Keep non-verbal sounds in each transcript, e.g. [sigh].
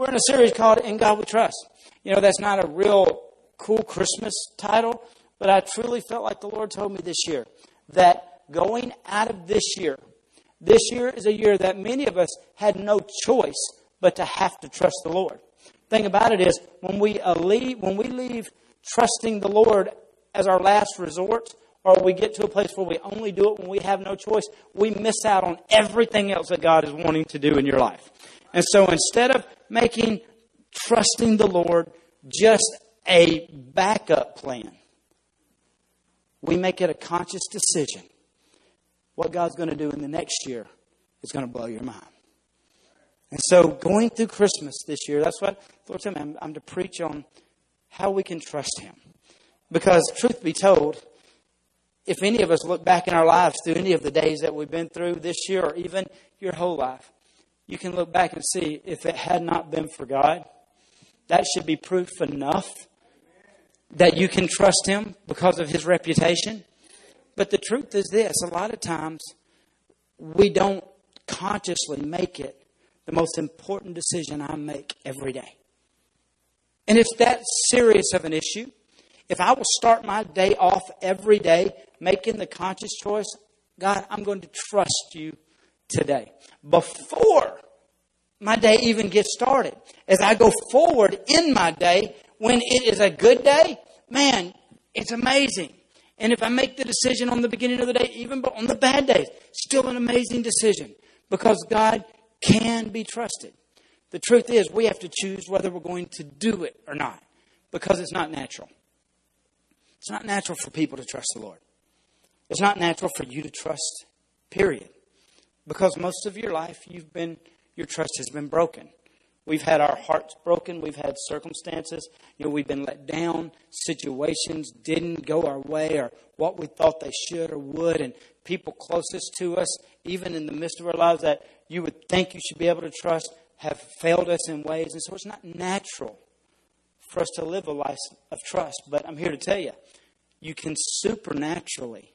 We're in a series called In God We Trust. You know, that's not a real cool Christmas title, but I truly felt like the Lord told me this year that going out of this year, this year is a year that many of us had no choice but to have to trust the Lord. Thing about it is, when we uh, leave, when we leave trusting the Lord as our last resort, or we get to a place where we only do it when we have no choice, we miss out on everything else that God is wanting to do in your life. And so instead of making trusting the Lord just a backup plan, we make it a conscious decision. What God's going to do in the next year is going to blow your mind. And so, going through Christmas this year, that's what Lord told me. I'm, I'm to preach on how we can trust Him. Because, truth be told, if any of us look back in our lives through any of the days that we've been through this year or even your whole life, you can look back and see if it had not been for God, that should be proof enough that you can trust Him because of His reputation. But the truth is this a lot of times we don't consciously make it the most important decision I make every day. And if that's serious of an issue, if I will start my day off every day making the conscious choice, God, I'm going to trust you today. Before my day even gets started, as I go forward in my day, when it is a good day, man, it's amazing. And if I make the decision on the beginning of the day, even on the bad days, still an amazing decision because God can be trusted. The truth is, we have to choose whether we're going to do it or not because it's not natural. It's not natural for people to trust the Lord. It's not natural for you to trust, period. Because most of your life, you've been, your trust has been broken. We've had our hearts broken. We've had circumstances. You know, we've been let down. Situations didn't go our way or what we thought they should or would. And people closest to us, even in the midst of our lives that you would think you should be able to trust, have failed us in ways. And so it's not natural for us to live a life of trust. But I'm here to tell you, you can supernaturally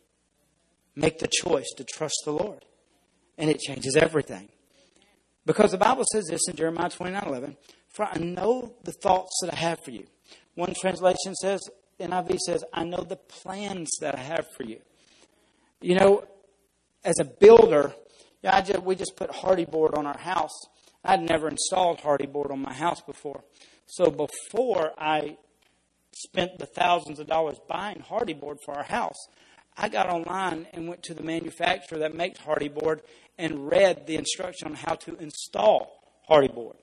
make the choice to trust the Lord. And it changes everything. Because the Bible says this in Jeremiah 29 11, For I know the thoughts that I have for you. One translation says, NIV says, I know the plans that I have for you. You know, as a builder, just, we just put Hardie board on our house. I'd never installed Hardie board on my house before. So before I spent the thousands of dollars buying Hardie board for our house, I got online and went to the manufacturer that makes Hardie board and read the instruction on how to install Hardie board.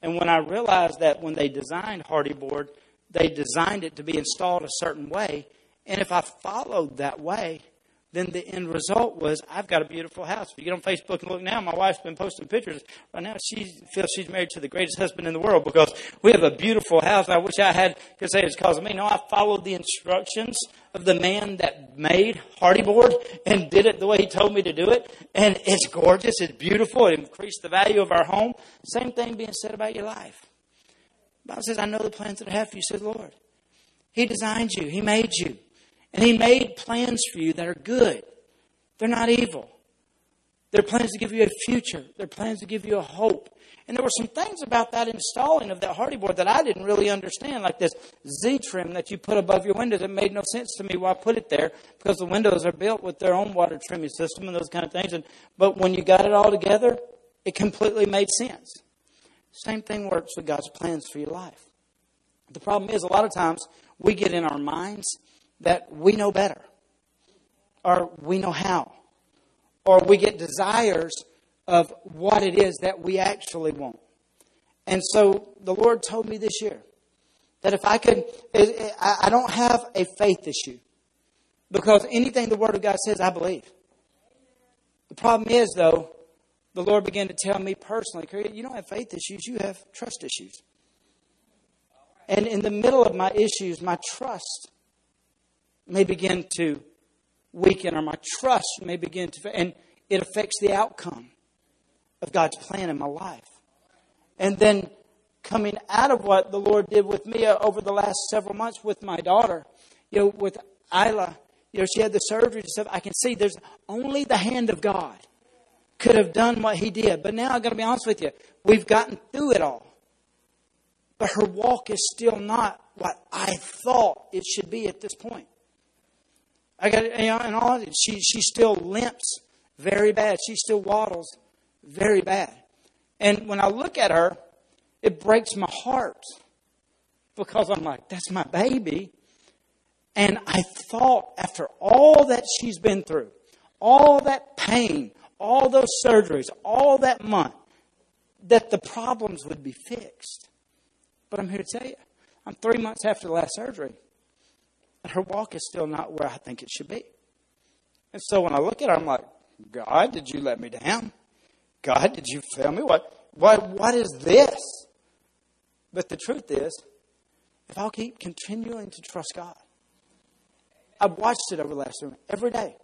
And when I realized that when they designed Hardie board, they designed it to be installed a certain way, and if I followed that way, then the end result was I've got a beautiful house. If you get on Facebook and look now, my wife's been posting pictures. Right now, she feels she's married to the greatest husband in the world because we have a beautiful house. I wish I had could say it's because of me. No, I followed the instructions of the man that made Hardie Board and did it the way he told me to do it. And it's gorgeous. It's beautiful. It increased the value of our home. Same thing being said about your life. The Bible says, I know the plans that I have for you, says the Lord. He designed you. He made you. And He made plans for you that are good. They're not evil. They're plans to give you a future. They're plans to give you a hope. And there were some things about that installing of that Hardie board that I didn't really understand, like this Z trim that you put above your windows. It made no sense to me why I put it there because the windows are built with their own water trimming system and those kind of things. And, but when you got it all together, it completely made sense. Same thing works with God's plans for your life. The problem is, a lot of times we get in our minds that we know better, or we know how, or we get desires of what it is that we actually want. And so the Lord told me this year that if I could, I don't have a faith issue because anything the Word of God says, I believe. The problem is, though, the Lord began to tell me personally, you don't have faith issues, you have trust issues. And in the middle of my issues, my trust may begin to weaken or my trust may begin to, fail and it affects the outcome of God's plan in my life. And then coming out of what the Lord did with me uh, over the last several months with my daughter, you know, with Isla, you know, she had the surgery and stuff. I can see there's only the hand of God could have done what he did. But now I've got to be honest with you, we've gotten through it all. but her walk is still not what I thought it should be at this point. I got you know, and all she she still limps very bad. She still waddles very bad. And when I look at her, it breaks my heart because I'm like, that's my baby. And I thought after all that she's been through, all that pain, all those surgeries, all that month, that the problems would be fixed. But I'm here to tell you, I'm three months after the last surgery, and her walk is still not where I think it should be. And so when I look at her, I'm like, God, did you let me down? God, did you fail me? What, what, what is this? But the truth is, if I'll keep continuing to trust God, I've watched it over the last year. Every day,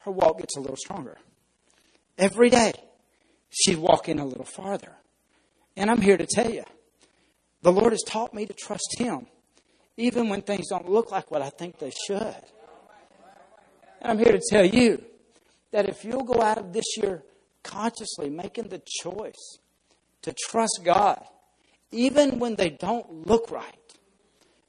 her walk gets a little stronger. Every day, she's walking a little farther. And I'm here to tell you, the Lord has taught me to trust Him, even when things don't look like what I think they should. And I'm here to tell you that if you'll go out of this year consciously making the choice to trust God, even when they don't look right,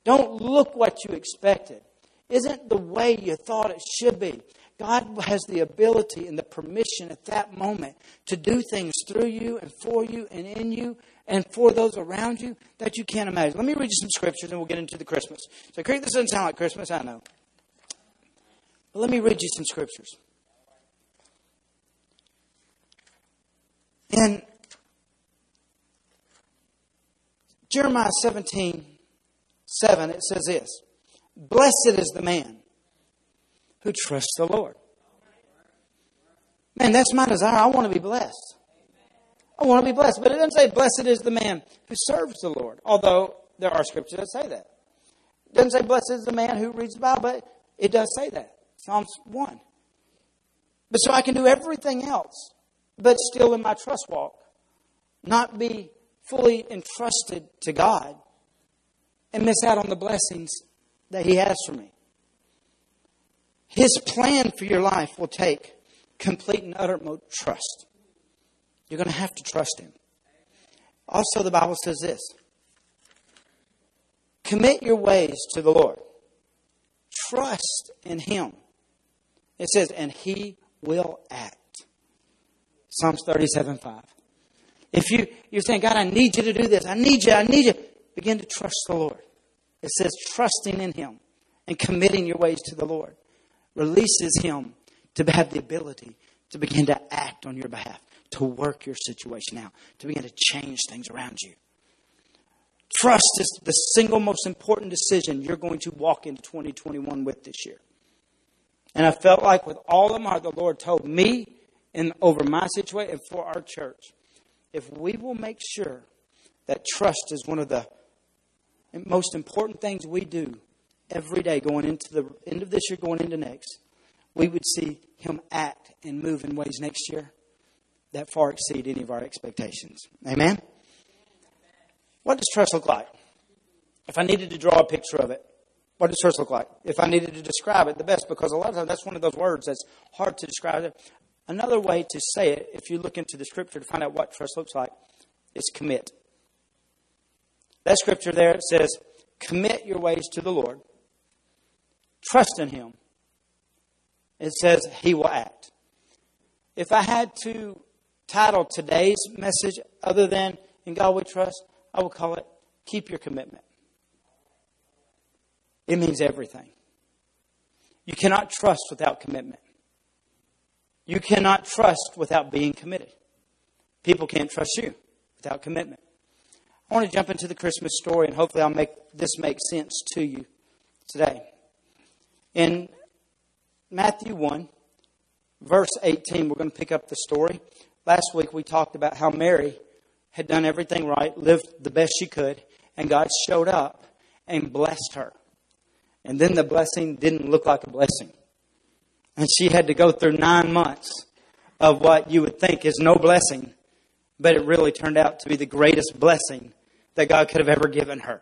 don't look what you expected, isn't the way you thought it should be. God has the ability and the permission at that moment to do things through you and for you and in you and for those around you that you can't imagine. Let me read you some scriptures and we'll get into the Christmas. So, Creek, this doesn't sound like Christmas, I know. But let me read you some scriptures. In Jeremiah 17, 7, it says this Blessed is the man who trusts the Lord. Man, that's my desire. I want to be blessed. I want to be blessed. But it doesn't say, Blessed is the man who serves the Lord, although there are scriptures that say that. It doesn't say, Blessed is the man who reads the Bible, but it does say that. Psalms 1. But so I can do everything else, but still in my trust walk, not be fully entrusted to God and miss out on the blessings that He has for me. His plan for your life will take complete and utter trust. You're going to have to trust Him. Also, the Bible says this Commit your ways to the Lord, trust in Him. It says, and He will act. Psalms 37 5. If you, you're saying, God, I need you to do this, I need you, I need you, begin to trust the Lord. It says, trusting in Him and committing your ways to the Lord releases Him to have the ability to begin to act on your behalf, to work your situation out, to begin to change things around you. Trust is the single most important decision you're going to walk into 2021 with this year. And I felt like with all of my heart, the Lord told me and over my situation and for our church, if we will make sure that trust is one of the most important things we do every day going into the end of this year, going into next, we would see Him act and move in ways next year that far exceed any of our expectations. Amen? What does trust look like? If I needed to draw a picture of it, what does trust look like? If I needed to describe it the best, because a lot of times that's one of those words that's hard to describe. Another way to say it, if you look into the scripture to find out what trust looks like, is commit. That scripture there it says, Commit your ways to the Lord, trust in Him. It says He will act. If I had to title today's message other than In God We Trust, I would call it Keep Your Commitment. It means everything. You cannot trust without commitment. You cannot trust without being committed. People can't trust you without commitment. I want to jump into the Christmas story, and hopefully, I'll make this make sense to you today. In Matthew 1, verse 18, we're going to pick up the story. Last week, we talked about how Mary had done everything right, lived the best she could, and God showed up and blessed her. And then the blessing didn't look like a blessing. And she had to go through nine months of what you would think is no blessing, but it really turned out to be the greatest blessing that God could have ever given her.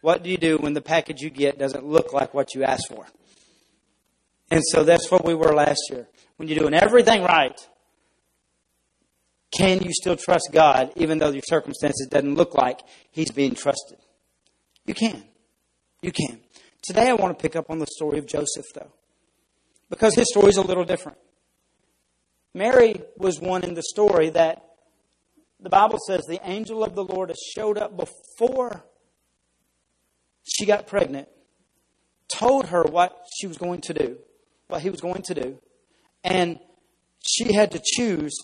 What do you do when the package you get doesn't look like what you asked for? And so that's what we were last year. When you're doing everything right, can you still trust God even though your circumstances doesn't look like He's being trusted? You can. You can. Today I want to pick up on the story of Joseph, though, because his story is a little different. Mary was one in the story that the Bible says the angel of the Lord showed up before she got pregnant, told her what she was going to do, what he was going to do, and she had to choose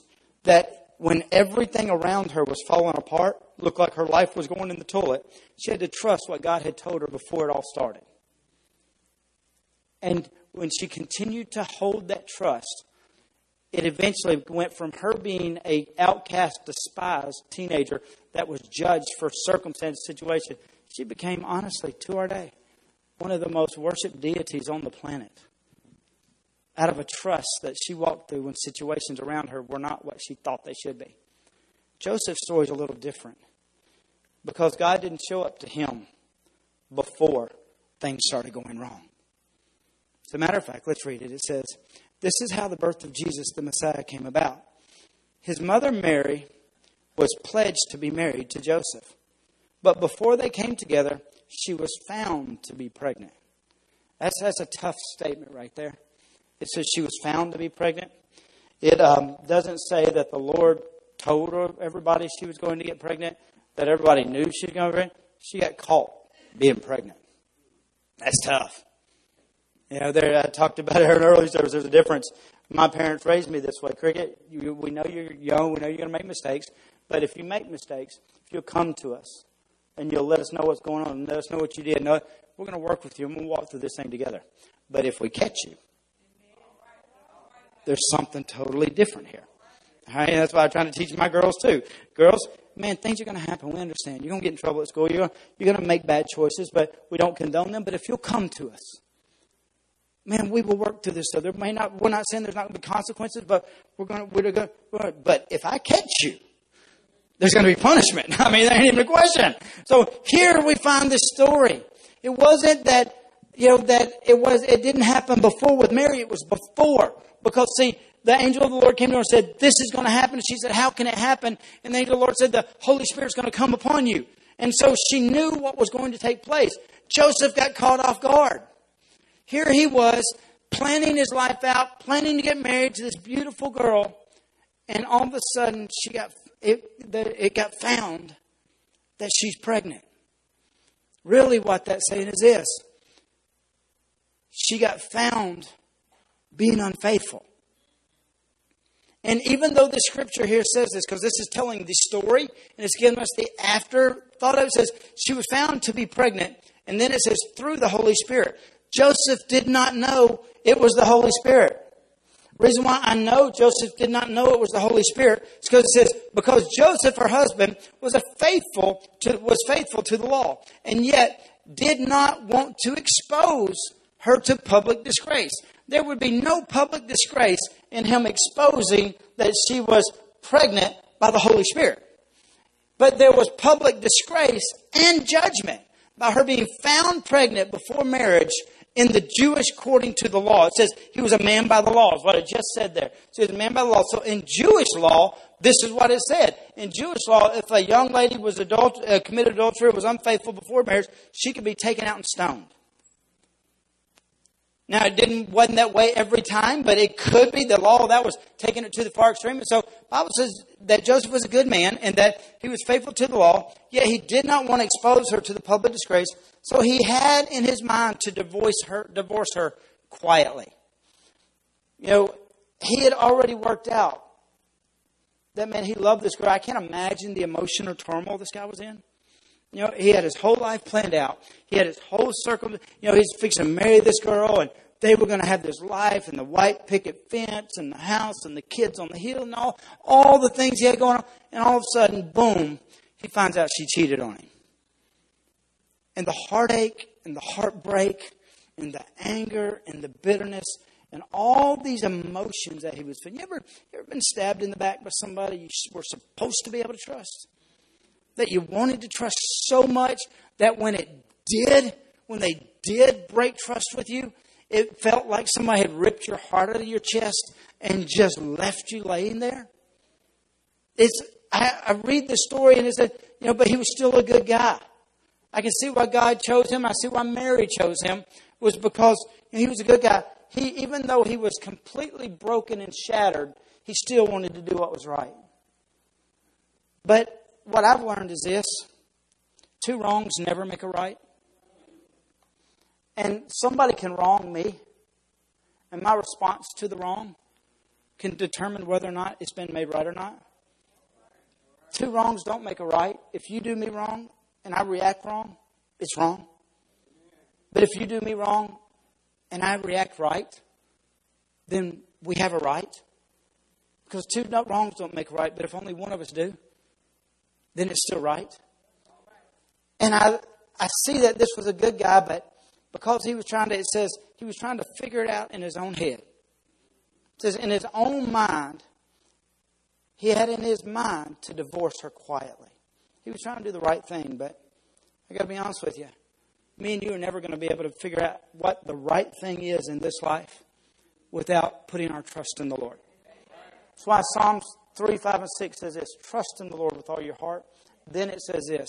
that when everything around her was falling apart, looked like her life was going in the toilet, she had to trust what God had told her before it all started. And when she continued to hold that trust, it eventually went from her being a outcast, despised teenager that was judged for circumstance situation. She became, honestly, to our day, one of the most worshipped deities on the planet. Out of a trust that she walked through when situations around her were not what she thought they should be. Joseph's story is a little different because God didn't show up to him before things started going wrong. As a matter of fact, let's read it. It says, This is how the birth of Jesus the Messiah came about. His mother Mary was pledged to be married to Joseph. But before they came together, she was found to be pregnant. That's, that's a tough statement right there. It says she was found to be pregnant. It um, doesn't say that the Lord told her, everybody she was going to get pregnant, that everybody knew she was going to be pregnant. She got caught being pregnant. That's tough. You know, there, I talked about it [laughs] in earlier service. There's a difference. My parents raised me this way. Cricket, you, we know you're young. We know you're going to make mistakes. But if you make mistakes, if you'll come to us and you'll let us know what's going on let us know what you did, know, we're going to work with you and we'll walk through this thing together. But if we catch you, there's something totally different here. All right, that's why I'm trying to teach my girls too. Girls, man, things are going to happen. We understand. You're going to get in trouble at school. You're, you're going to make bad choices, but we don't condone them. But if you'll come to us, man, we will work through this. So there may not, we're not saying there's not going to be consequences, but we're going to, we're going to, but if I catch you, there's going to be punishment. [laughs] I mean, there ain't even a question. So here we find this story. It wasn't that, you know, that it was, it didn't happen before with Mary. It was before. Because see, the angel of the Lord came to her and said, this is going to happen. And she said, how can it happen? And the angel of the Lord said, the Holy Spirit's going to come upon you. And so she knew what was going to take place. Joseph got caught off guard. Here he was planning his life out, planning to get married to this beautiful girl, and all of a sudden she got it, it got found that she's pregnant. Really, what that's saying is this: she got found being unfaithful. And even though the scripture here says this, because this is telling the story and it's giving us the afterthought of it, says she was found to be pregnant, and then it says through the Holy Spirit. Joseph did not know it was the Holy Spirit. Reason why I know Joseph did not know it was the Holy Spirit is because it says because Joseph, her husband, was a faithful to, was faithful to the law, and yet did not want to expose her to public disgrace. There would be no public disgrace in him exposing that she was pregnant by the Holy Spirit. But there was public disgrace and judgment by her being found pregnant before marriage in the Jewish according to the law. It says he was a man by the law, is what I just said there. So he was a man by the law. So in Jewish law, this is what it said. In Jewish law, if a young lady was adult, uh, committed adultery was unfaithful before marriage, she could be taken out and stoned. Now it didn't wasn't that way every time, but it could be. The law that was taking it to the far extreme. And so Bible says that Joseph was a good man and that he was faithful to the law, yet he did not want to expose her to the public disgrace. So he had in his mind to divorce her divorce her quietly. You know, he had already worked out that man he loved this girl. I can't imagine the emotional turmoil this guy was in. You know, he had his whole life planned out. He had his whole circle. You know, he's fixing to marry this girl, and they were going to have this life, and the white picket fence, and the house, and the kids on the hill, and all all the things he had going on. And all of a sudden, boom, he finds out she cheated on him. And the heartache, and the heartbreak, and the anger, and the bitterness, and all these emotions that he was feeling. You ever, you ever been stabbed in the back by somebody you were supposed to be able to trust? That you wanted to trust so much that when it did, when they did break trust with you, it felt like somebody had ripped your heart out of your chest and just left you laying there? It's I, I read the story and it said, you know, but he was still a good guy. I can see why God chose him. I see why Mary chose him was because he was a good guy. He, even though he was completely broken and shattered, he still wanted to do what was right. But what I've learned is this two wrongs never make a right. And somebody can wrong me, and my response to the wrong can determine whether or not it's been made right or not. Two wrongs don't make a right. If you do me wrong and I react wrong, it's wrong. But if you do me wrong and I react right, then we have a right. Because two wrongs don't make a right, but if only one of us do, then it's still right. And I, I see that this was a good guy, but because he was trying to, it says, he was trying to figure it out in his own head. It says, in his own mind, he had in his mind to divorce her quietly. He was trying to do the right thing, but I got to be honest with you. Me and you are never going to be able to figure out what the right thing is in this life without putting our trust in the Lord. That's why Psalms 3, 5, and 6 says this Trust in the Lord with all your heart. Then it says this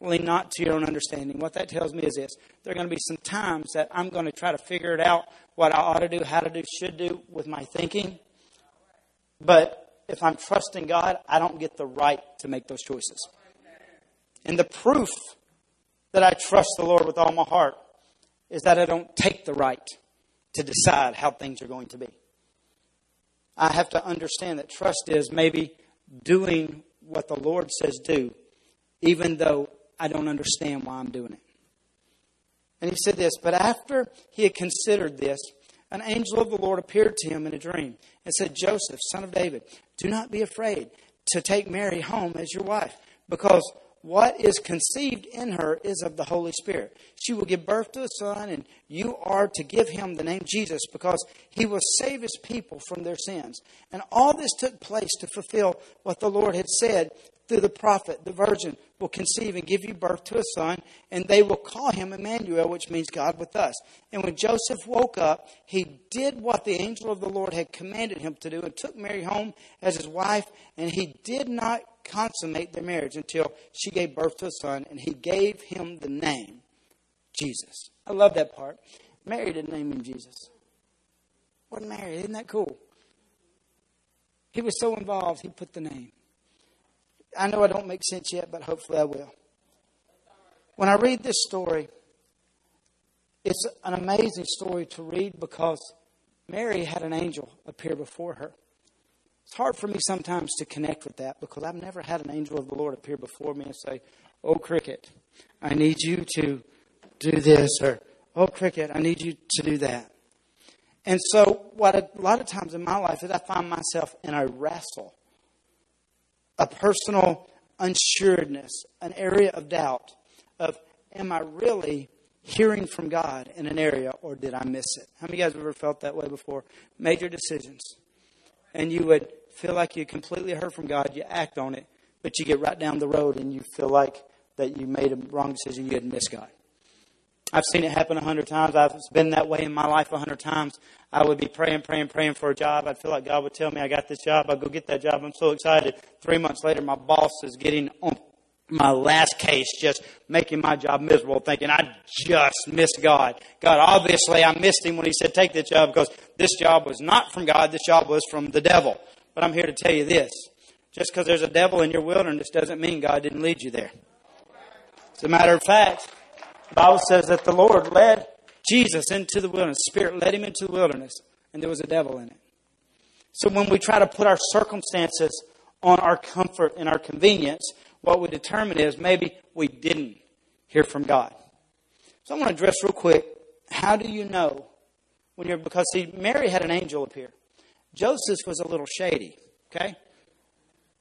Lean not to your own understanding. What that tells me is this there are going to be some times that I'm going to try to figure it out what I ought to do, how to do, should do with my thinking. But if I'm trusting God, I don't get the right to make those choices. And the proof that I trust the Lord with all my heart is that I don't take the right to decide how things are going to be. I have to understand that trust is maybe doing what the Lord says do, even though I don't understand why I'm doing it. And he said this, but after he had considered this, an angel of the Lord appeared to him in a dream and said, Joseph, son of David, do not be afraid to take Mary home as your wife, because what is conceived in her is of the Holy Spirit. She will give birth to a son, and you are to give him the name Jesus because he will save his people from their sins. And all this took place to fulfill what the Lord had said through the prophet, the virgin will conceive and give you birth to a son, and they will call him Emmanuel, which means God with us. And when Joseph woke up, he did what the angel of the Lord had commanded him to do and took Mary home as his wife, and he did not consummate their marriage until she gave birth to a son, and he gave him the name Jesus. I love that part. Mary didn't name him Jesus. Wasn't married. Isn't that cool? He was so involved, he put the name. I know I don't make sense yet, but hopefully I will. When I read this story, it's an amazing story to read because Mary had an angel appear before her. It's hard for me sometimes to connect with that because I've never had an angel of the Lord appear before me and say, Oh, Cricket, I need you to do this, or Oh, Cricket, I need you to do that. And so, what a lot of times in my life is I find myself in a wrestle a personal unsureness, an area of doubt of, am I really hearing from God in an area or did I miss it? How many of you guys have ever felt that way before? Major decisions. And you would feel like you completely heard from God, you act on it, but you get right down the road and you feel like that you made a wrong decision, you had missed God. I've seen it happen a hundred times. I've been that way in my life a hundred times. I would be praying, praying, praying for a job. I'd feel like God would tell me I got this job. I'd go get that job. I'm so excited. Three months later, my boss is getting on my last case, just making my job miserable, thinking I just missed God. God, obviously I missed him when he said take this job because this job was not from God. This job was from the devil. But I'm here to tell you this. Just because there's a devil in your wilderness doesn't mean God didn't lead you there. As a matter of fact, the Bible says that the Lord led Jesus into the wilderness. Spirit led him into the wilderness, and there was a devil in it. So when we try to put our circumstances on our comfort and our convenience, what we determine is maybe we didn't hear from God. So I want to address real quick how do you know when you're, because see, Mary had an angel appear. Joseph was a little shady, okay?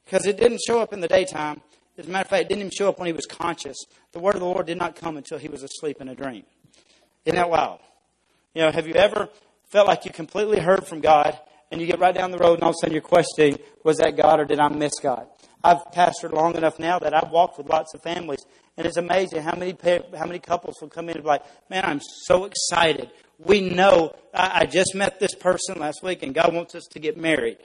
Because it didn't show up in the daytime. As a matter of fact, it didn't even show up when he was conscious. The word of the Lord did not come until he was asleep in a dream. Isn't that wild? You know, have you ever felt like you completely heard from God and you get right down the road and all of a sudden you're questioning, was that God or did I miss God? I've pastored long enough now that I've walked with lots of families, and it's amazing how many how many couples will come in and be like, "Man, I'm so excited. We know I, I just met this person last week, and God wants us to get married."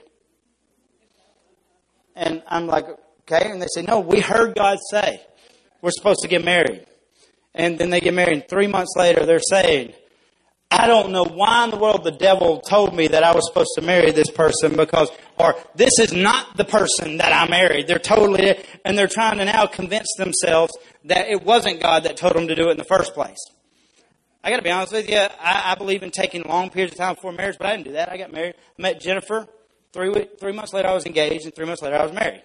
And I'm like, Okay? And they say, no, we heard God say we're supposed to get married. And then they get married, and three months later, they're saying, I don't know why in the world the devil told me that I was supposed to marry this person because, or this is not the person that I married. They're totally, and they're trying to now convince themselves that it wasn't God that told them to do it in the first place. I got to be honest with you. I, I, believe in taking long periods of time before marriage, but I didn't do that. I got married. I met Jennifer. Three three months later, I was engaged, and three months later, I was married.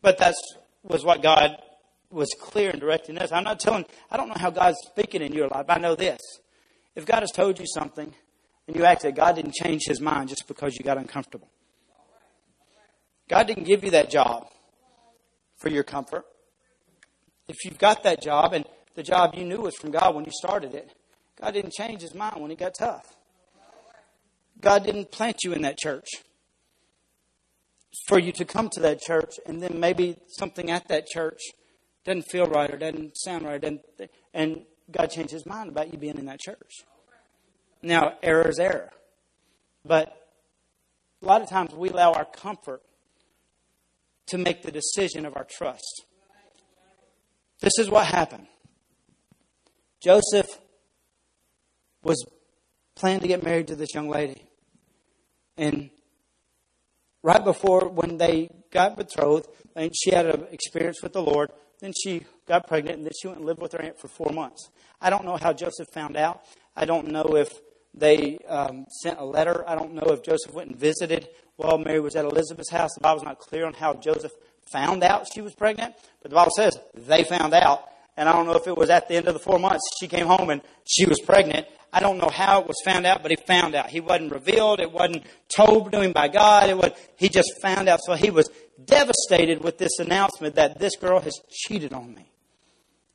But that's was what God was clear and directing us. I'm not telling. I don't know how God's speaking in your life. I know this. If God has told you something and you acted, God didn't change his mind just because you got uncomfortable. God didn't give you that job for your comfort. If you've got that job and the job you knew was from God when you started it, God didn't change his mind when it got tough. God didn't plant you in that church for you to come to that church and then maybe something at that church doesn't feel right or doesn't sound right and, and God changed his mind about you being in that church. Now, error is error. But a lot of times we allow our comfort to make the decision of our trust. This is what happened. Joseph was planning to get married to this young lady. And right before when they got betrothed, and she had an experience with the Lord, then she got pregnant, and then she went and lived with her aunt for four months. I don't know how Joseph found out. I don't know if they um, sent a letter. I don't know if Joseph went and visited while Mary was at Elizabeth's house. The Bible's not clear on how Joseph found out she was pregnant, but the Bible says they found out. And I don't know if it was at the end of the four months she came home and she was pregnant. I don't know how it was found out, but he found out. He wasn't revealed. It wasn't told to him by God. It was, he just found out. So he was devastated with this announcement that this girl has cheated on me.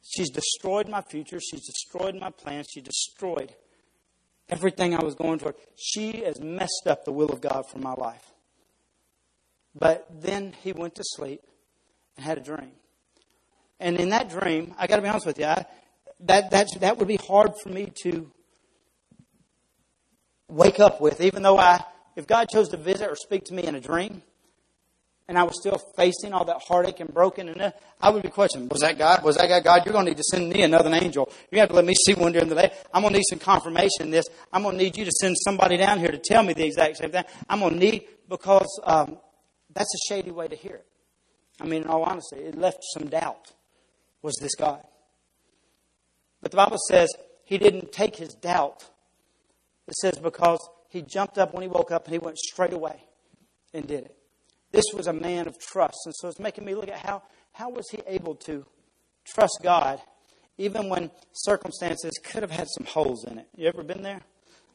She's destroyed my future. She's destroyed my plans. She destroyed everything I was going for. She has messed up the will of God for my life. But then he went to sleep and had a dream. And in that dream, I got to be honest with you, I, that, that, that would be hard for me to wake up with, even though I, if God chose to visit or speak to me in a dream, and I was still facing all that heartache and broken, and I would be questioning, was that God? Was that God? God, you're going to need to send me another angel. You're going to have to let me see one during the day. I'm going to need some confirmation in this. I'm going to need you to send somebody down here to tell me the exact same thing. I'm going to need, because um, that's a shady way to hear it. I mean, in all honesty, it left some doubt. Was this God? But the Bible says he didn't take his doubt. It says because he jumped up when he woke up and he went straight away and did it. This was a man of trust. And so it's making me look at how, how was he able to trust God even when circumstances could have had some holes in it. You ever been there?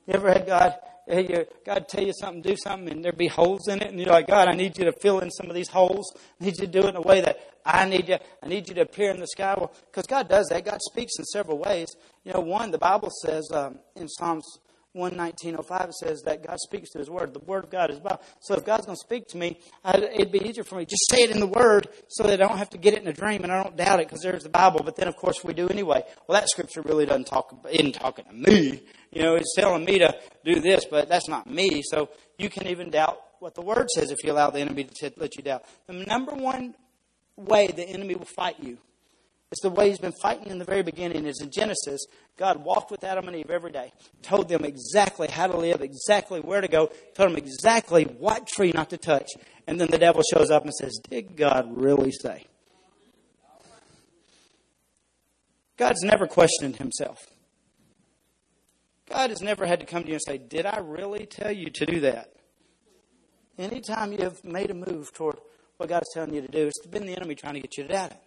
You ever had God, God tell you something, do something, and there'd be holes in it, and you're like, God, I need you to fill in some of these holes. I need you to do it in a way that I need you. I need you to appear in the sky. Well, because God does that. God speaks in several ways. You know, one, the Bible says um, in Psalms 119.05 it says that God speaks to His Word. The Word of God is Bible. So if God's going to speak to me, I'd, it'd be easier for me just say it in the Word so that I don't have to get it in a dream and I don't doubt it because there's the Bible. But then, of course, we do anyway. Well, that Scripture really doesn't talk, isn't talking to me. You know, it's telling me to do this, but that's not me. So you can even doubt what the Word says if you allow the enemy to let you doubt. The number one way the enemy will fight you it's the way he's been fighting in the very beginning. Is in Genesis, God walked with Adam and Eve every day, told them exactly how to live, exactly where to go, told them exactly what tree not to touch. And then the devil shows up and says, Did God really say? God's never questioned himself. God has never had to come to you and say, Did I really tell you to do that? Anytime you have made a move toward what God is telling you to do, it's been the enemy trying to get you to doubt it.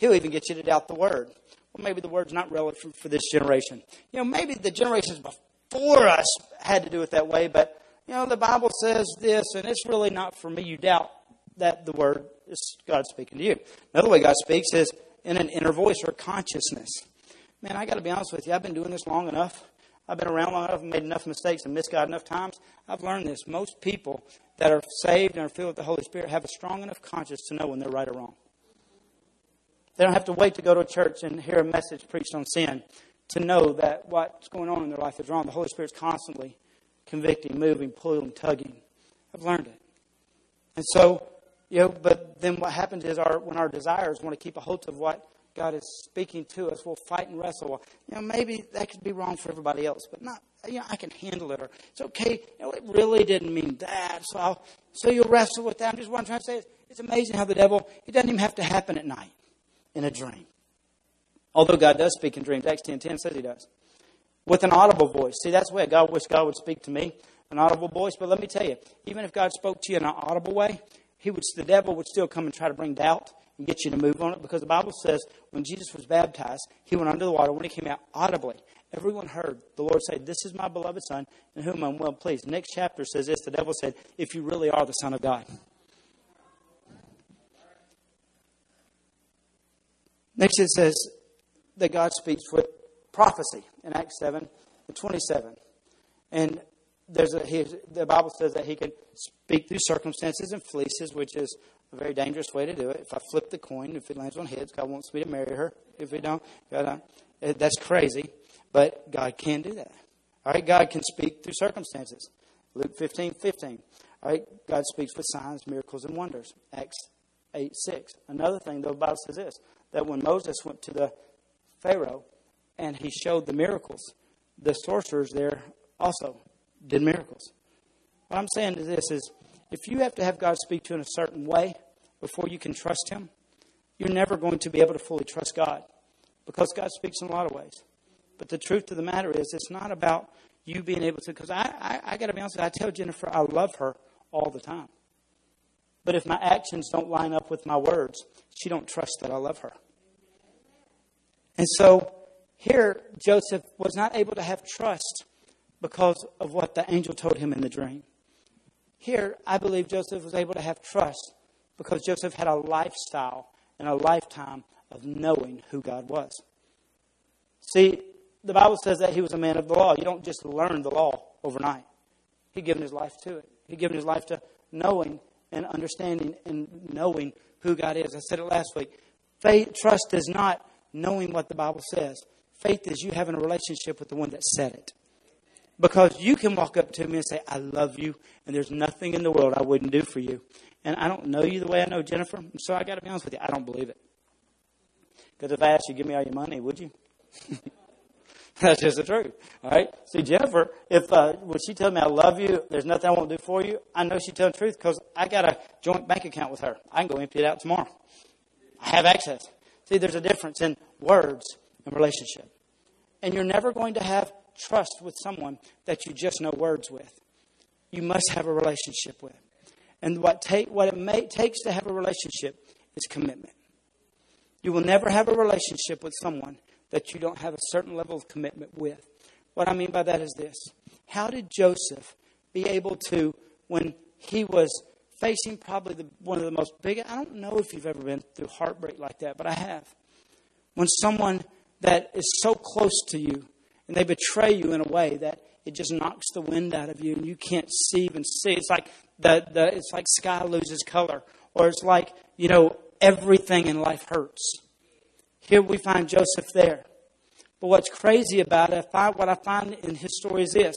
He'll even get you to doubt the word. Well, maybe the word's not relevant for this generation. You know, maybe the generations before us had to do it that way, but, you know, the Bible says this, and it's really not for me. You doubt that the word is God speaking to you. Another way God speaks is in an inner voice or consciousness. Man, I got to be honest with you. I've been doing this long enough. I've been around long enough made enough mistakes and missed God enough times. I've learned this. Most people that are saved and are filled with the Holy Spirit have a strong enough conscience to know when they're right or wrong. They don't have to wait to go to a church and hear a message preached on sin to know that what's going on in their life is wrong. The Holy Spirit's constantly convicting, moving, pulling, tugging. I've learned it. And so, you know, but then what happens is our when our desires want to keep a hold of what God is speaking to us, we'll fight and wrestle. You know, maybe that could be wrong for everybody else, but not, you know, I can handle it. Or it's okay. You know, it really didn't mean that. So I'll, so you'll wrestle with that. I'm just what I'm trying to say is, it's amazing how the devil, it doesn't even have to happen at night in a dream. Although God does speak in dreams. Acts 10 10 says he does. With an audible voice. See, that's way God wish God would speak to me. An audible voice. But let me tell you, even if God spoke to you in an audible way, he would, the devil would still come and try to bring doubt and get you to move on it because the Bible says when Jesus was baptized, he went under the water. When he came out audibly, everyone heard the Lord say, This is my beloved Son, in whom I'm well pleased. Next chapter says this the devil said, If you really are the Son of God. Next it says that God speaks with prophecy in Acts 7 and 27. And there's a, he, the Bible says that he can speak through circumstances and fleeces, which is a very dangerous way to do it. If I flip the coin, if it lands on heads, God wants me to marry her. If it don't, God. Uh, that's crazy. But God can do that. All right, God can speak through circumstances. Luke 15, 15. All right, God speaks with signs, miracles, and wonders. Acts 8, 6. Another thing, the Bible says this that when Moses went to the Pharaoh and he showed the miracles, the sorcerers there also did miracles. What I'm saying to this is if you have to have God speak to you in a certain way before you can trust Him, you're never going to be able to fully trust God because God speaks in a lot of ways. But the truth of the matter is, it's not about you being able to, because I, I, I got to be honest, I tell Jennifer I love her all the time. But if my actions don't line up with my words, she don't trust that I love her. And so here, Joseph was not able to have trust because of what the angel told him in the dream. Here, I believe Joseph was able to have trust because Joseph had a lifestyle and a lifetime of knowing who God was. See, the Bible says that he was a man of the law. You don't just learn the law overnight. He'd given his life to it. He'd given his life to knowing and understanding and knowing who God is. I said it last week. Faith, trust is not knowing what the Bible says. Faith is you having a relationship with the one that said it. Because you can walk up to me and say, I love you, and there's nothing in the world I wouldn't do for you. And I don't know you the way I know Jennifer, so I got to be honest with you, I don't believe it. Because if I asked you, give me all your money, would you? [laughs] That's just the truth. All right. See, Jennifer, if uh, when she tells me I love you, there's nothing I won't do for you. I know she tells the truth because I got a joint bank account with her. I can go empty it out tomorrow. I have access. See, there's a difference in words and relationship, and you're never going to have trust with someone that you just know words with. You must have a relationship with. And what, take, what it may, takes to have a relationship is commitment. You will never have a relationship with someone that you don't have a certain level of commitment with. What I mean by that is this How did Joseph be able to, when he was facing probably the, one of the most big, I don't know if you've ever been through heartbreak like that, but I have. When someone that is so close to you and they betray you in a way that it just knocks the wind out of you and you can't see even see. It's like the, the it's like sky loses color, or it's like you know everything in life hurts. Here we find Joseph there, but what's crazy about it, I, what I find in his story is this: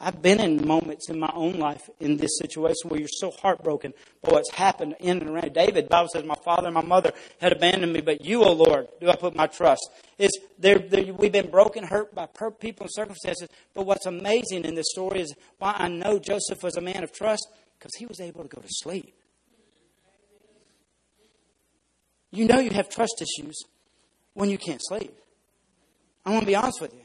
I've been in moments in my own life in this situation where you're so heartbroken by what's happened in and around. David, the Bible says, My father and my mother had abandoned me, but you, O Lord, do I put my trust. They're, they're, we've been broken, hurt by people and circumstances. But what's amazing in this story is why I know Joseph was a man of trust, because he was able to go to sleep. You know you have trust issues when you can't sleep. I want to be honest with you.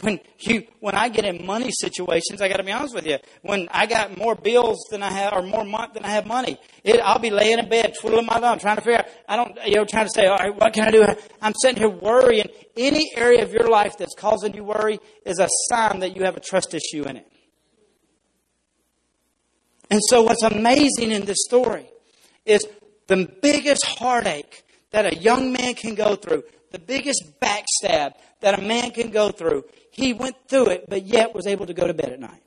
When you, when I get in money situations, I got to be honest with you. When I got more bills than I have, or more month than I have money, it, I'll be laying in bed, twiddling my thumb, trying to figure out. I don't, you know, trying to say, all right, what can I do? I'm sitting here worrying. Any area of your life that's causing you worry is a sign that you have a trust issue in it. And so, what's amazing in this story is the biggest heartache that a young man can go through, the biggest backstab that a man can go through he went through it, but yet was able to go to bed at night.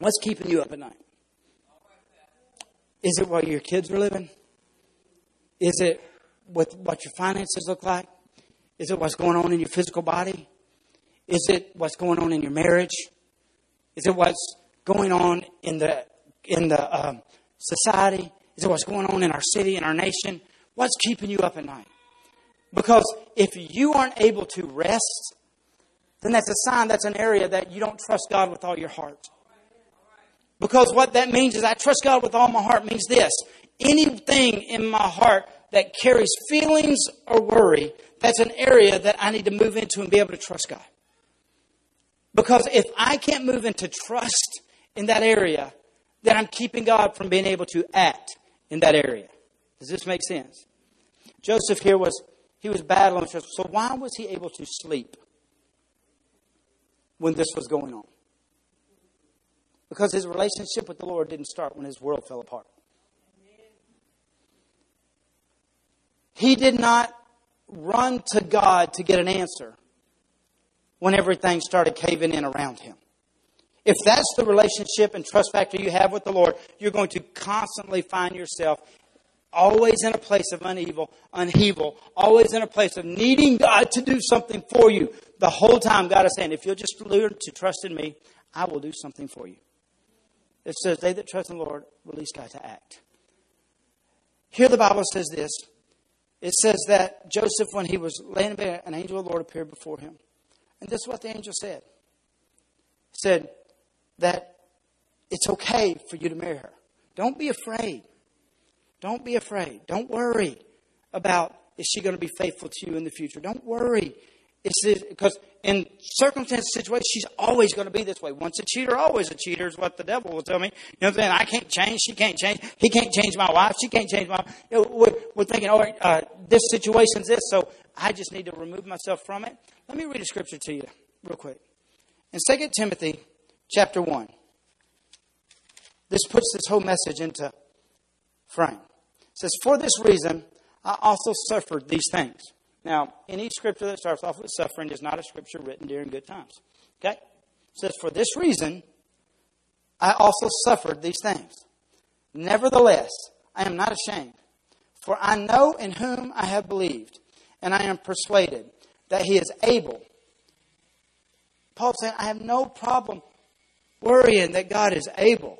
What's keeping you up at night? Is it what your kids are living? Is it with what your finances look like? Is it what's going on in your physical body? Is it what's going on in your marriage? Is it what's going on in the in the um, society? Is it what's going on in our city and our nation? What's keeping you up at night? Because if you aren't able to rest, then that's a sign that's an area that you don't trust God with all your heart. Because what that means is I trust God with all my heart means this. Anything in my heart that carries feelings or worry, that's an area that I need to move into and be able to trust God. Because if I can't move into trust in that area, then I'm keeping God from being able to act in that area. Does this make sense? Joseph here was he was battling. So why was he able to sleep when this was going on? Because his relationship with the Lord didn't start when his world fell apart. He did not run to God to get an answer when everything started caving in around him. If that's the relationship and trust factor you have with the Lord, you're going to constantly find yourself always in a place of unevil, unheeble, always in a place of needing God to do something for you. The whole time, God is saying, if you'll just learn to trust in me, I will do something for you. It says, they that trust in the Lord release God to act. Here the Bible says this. It says that Joseph, when he was laying in bed, an angel of the Lord appeared before him. And this is what the angel said. He said that it's okay for you to marry her. Don't be afraid. Don't be afraid. Don't worry about is she going to be faithful to you in the future. Don't worry. It's because in circumstances, situations, she's always going to be this way. Once a cheater, always a cheater is what the devil will tell me. You know what I'm saying? I can't change. She can't change. He can't change my wife. She can't change my. You know, we're, we're, thinking, all right, uh, this situation's this, so I just need to remove myself from it. Let me read a scripture to you real quick. In 2 Timothy chapter 1, this puts this whole message into frame. It says, For this reason, I also suffered these things. Now, any scripture that starts off with suffering is not a scripture written during good times. Okay? It says, For this reason, I also suffered these things. Nevertheless, I am not ashamed, for I know in whom I have believed, and I am persuaded that he is able. Paul saying, I have no problem worrying that God is able.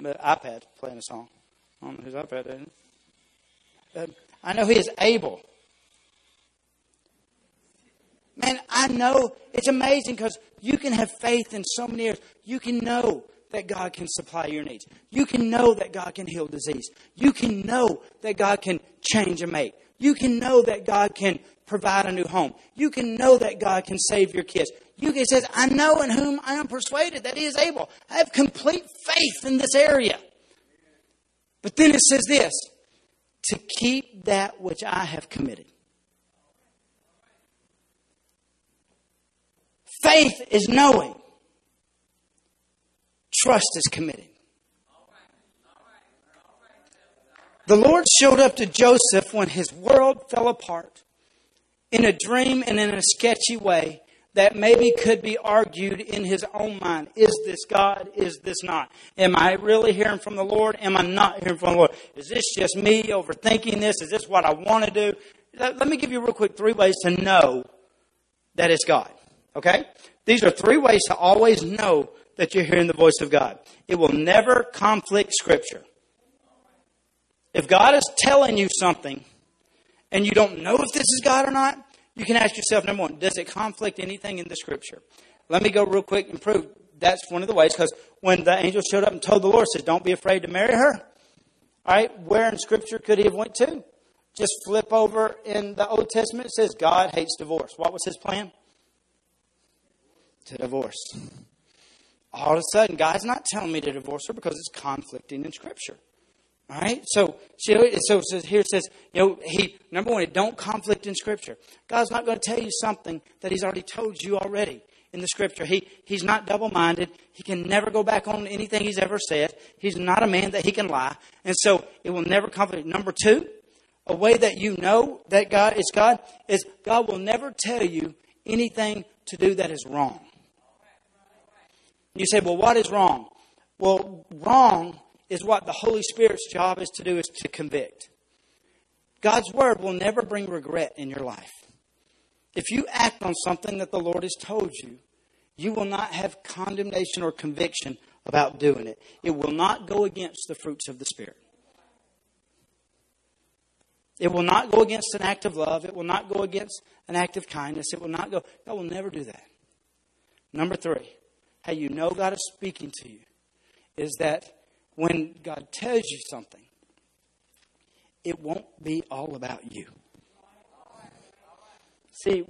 IPad playing a song. I don't know whose iPad is it. Uh, I know He is able. Man, I know it's amazing because you can have faith in so many areas. You can know that God can supply your needs. You can know that God can heal disease. You can know that God can change a mate. You can know that God can provide a new home. You can know that God can save your kids. You can say, I know in whom I am persuaded that He is able. I have complete faith in this area. But then it says this to keep that which I have committed. Faith is knowing. Trust is committing. The Lord showed up to Joseph when his world fell apart in a dream and in a sketchy way that maybe could be argued in his own mind. Is this God? Is this not? Am I really hearing from the Lord? Am I not hearing from the Lord? Is this just me overthinking this? Is this what I want to do? Let me give you real quick three ways to know that it's God. Okay? These are three ways to always know that you're hearing the voice of God. It will never conflict Scripture. If God is telling you something and you don't know if this is God or not, you can ask yourself, number one, does it conflict anything in the scripture? Let me go real quick and prove that's one of the ways because when the angel showed up and told the Lord, says, don't be afraid to marry her. All right, where in scripture could he have went to? Just flip over in the Old Testament. It says God hates divorce. What was his plan? To divorce. All of a sudden, God's not telling me to divorce her because it's conflicting in scripture. All right, so so here it says, you know, he number one, don't conflict in Scripture. God's not going to tell you something that He's already told you already in the Scripture. He He's not double-minded. He can never go back on anything He's ever said. He's not a man that He can lie, and so it will never conflict. Number two, a way that you know that God is God is God will never tell you anything to do that is wrong. You say, well, what is wrong? Well, wrong is what the Holy Spirit's job is to do is to convict. God's word will never bring regret in your life. If you act on something that the Lord has told you, you will not have condemnation or conviction about doing it. It will not go against the fruits of the Spirit. It will not go against an act of love. It will not go against an act of kindness. It will not go. God will never do that. Number three, how you know God is speaking to you is that when God tells you something, it won't be all about you. See,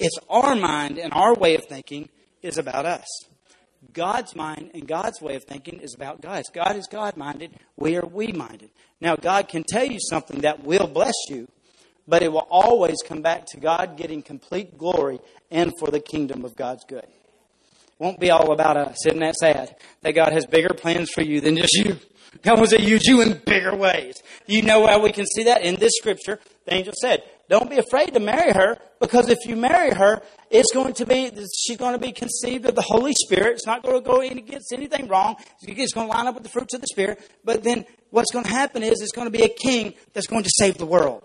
it's our mind and our way of thinking is about us. God's mind and God's way of thinking is about God. God is God minded. We are we minded. Now, God can tell you something that will bless you, but it will always come back to God getting complete glory and for the kingdom of God's good. Won't be all about us. Isn't that sad? That God has bigger plans for you than just you. God wants to use you in bigger ways. You know how we can see that? In this scripture, the angel said, don't be afraid to marry her because if you marry her, it's going to be, she's going to be conceived of the Holy Spirit. It's not going to go against anything wrong. It's going to line up with the fruits of the Spirit. But then what's going to happen is it's going to be a king that's going to save the world.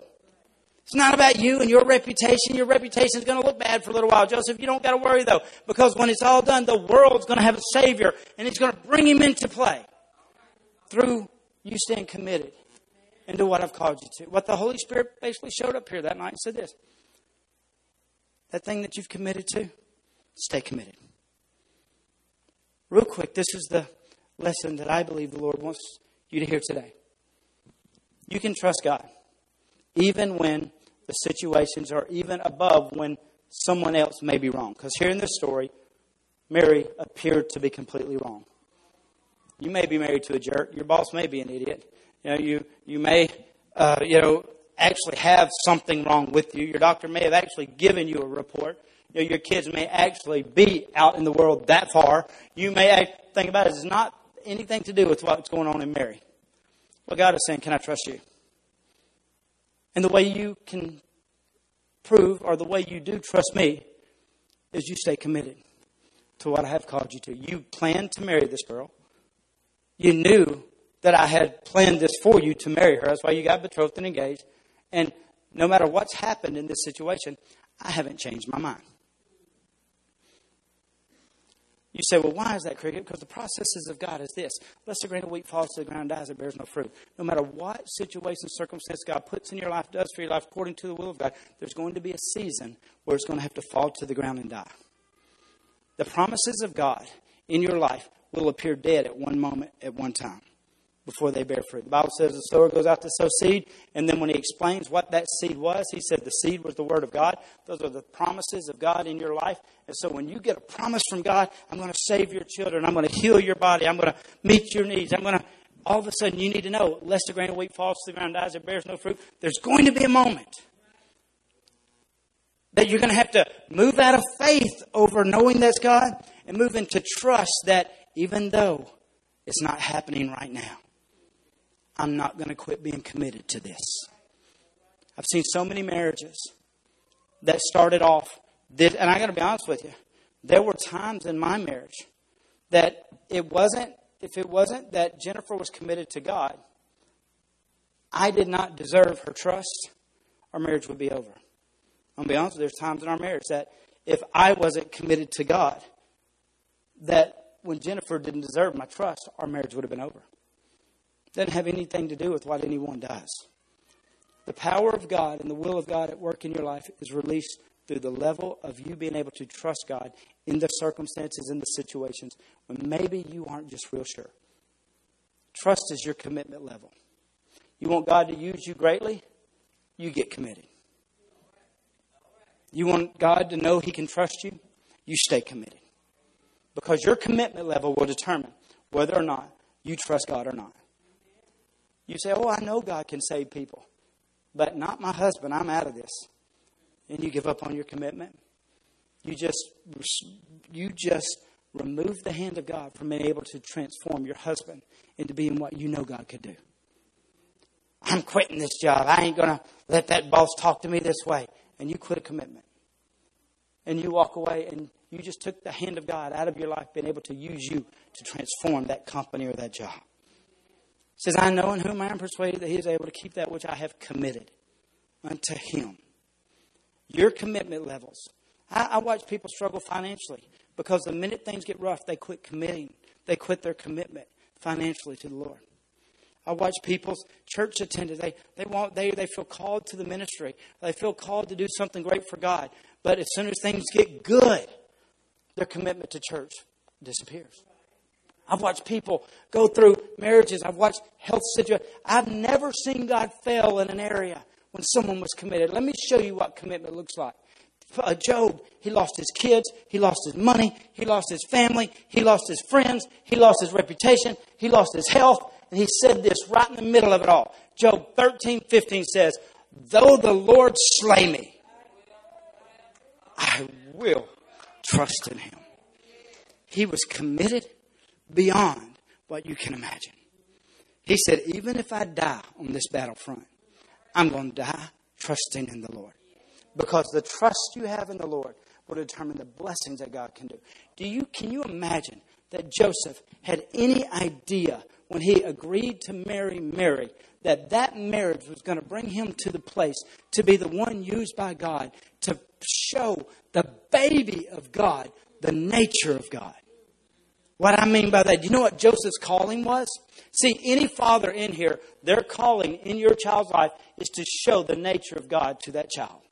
It's not about you and your reputation. Your reputation is going to look bad for a little while. Joseph, you don't got to worry though, because when it's all done, the world's going to have a Savior and He's going to bring Him into play through you staying committed into what I've called you to. What the Holy Spirit basically showed up here that night and said this that thing that you've committed to, stay committed. Real quick, this is the lesson that I believe the Lord wants you to hear today. You can trust God, even when the situations are even above when someone else may be wrong. Because here in this story, Mary appeared to be completely wrong. You may be married to a jerk. Your boss may be an idiot. You know, you, you may, uh, you know, actually have something wrong with you. Your doctor may have actually given you a report. You know, your kids may actually be out in the world that far. You may think about it. It's not anything to do with what's going on in Mary. What God is saying, can I trust you? And the way you can prove, or the way you do trust me, is you stay committed to what I have called you to. You planned to marry this girl. You knew that I had planned this for you to marry her. That's why you got betrothed and engaged. And no matter what's happened in this situation, I haven't changed my mind. You say, well, why is that, Cricket? Because the processes of God is this. Lest a grain of wheat falls to the ground and dies, it bears no fruit. No matter what situation, circumstance God puts in your life, does for your life, according to the will of God, there's going to be a season where it's going to have to fall to the ground and die. The promises of God in your life will appear dead at one moment, at one time, before they bear fruit. The Bible says the sower goes out to sow seed, and then when he explains what that seed was, he said the seed was the Word of God. Those are the promises of God in your life. And so when you get a promise from God, I'm going to save your children, I'm going to heal your body, I'm going to meet your needs, I'm going to all of a sudden you need to know, lest a grain of wheat falls to the ground, dies, it bears no fruit. There's going to be a moment that you're going to have to move out of faith over knowing that's God and move into trust that even though it's not happening right now, I'm not going to quit being committed to this. I've seen so many marriages that started off, and I got to be honest with you, there were times in my marriage that it wasn't, if it wasn't that Jennifer was committed to God, I did not deserve her trust, our marriage would be over. I'll be honest, there's times in our marriage that if I wasn't committed to God, that when Jennifer didn't deserve my trust, our marriage would have been over. Doesn't have anything to do with what anyone does. The power of God and the will of God at work in your life is released through the level of you being able to trust God in the circumstances, in the situations when maybe you aren't just real sure. Trust is your commitment level. You want God to use you greatly? You get committed. You want God to know He can trust you? You stay committed. Because your commitment level will determine whether or not you trust God or not. You say, Oh, I know God can save people, but not my husband. I'm out of this. And you give up on your commitment. You just, you just remove the hand of God from being able to transform your husband into being what you know God could do. I'm quitting this job. I ain't going to let that boss talk to me this way. And you quit a commitment. And you walk away and you just took the hand of God out of your life, being able to use you to transform that company or that job. Says, I know in whom I am persuaded that he is able to keep that which I have committed unto him. Your commitment levels. I, I watch people struggle financially because the minute things get rough, they quit committing. They quit their commitment financially to the Lord. I watch people's church attendance. They, they, want, they, they feel called to the ministry. They feel called to do something great for God. But as soon as things get good, their commitment to church disappears. I've watched people go through marriages. I've watched health situations. I've never seen God fail in an area when someone was committed. Let me show you what commitment looks like. Uh, Job, he lost his kids, he lost his money, he lost his family, he lost his friends, he lost his reputation, he lost his health, and he said this right in the middle of it all. Job 13, 15 says, Though the Lord slay me, I will trust in him. He was committed beyond what you can imagine. He said, Even if I die on this battlefront, I'm going to die trusting in the Lord. Because the trust you have in the Lord will determine the blessings that God can do. Do you can you imagine that Joseph had any idea when he agreed to marry Mary that that marriage was going to bring him to the place to be the one used by God to show the baby of God the nature of God. What I mean by that, do you know what Joseph's calling was? See, any father in here, their calling in your child's life is to show the nature of God to that child.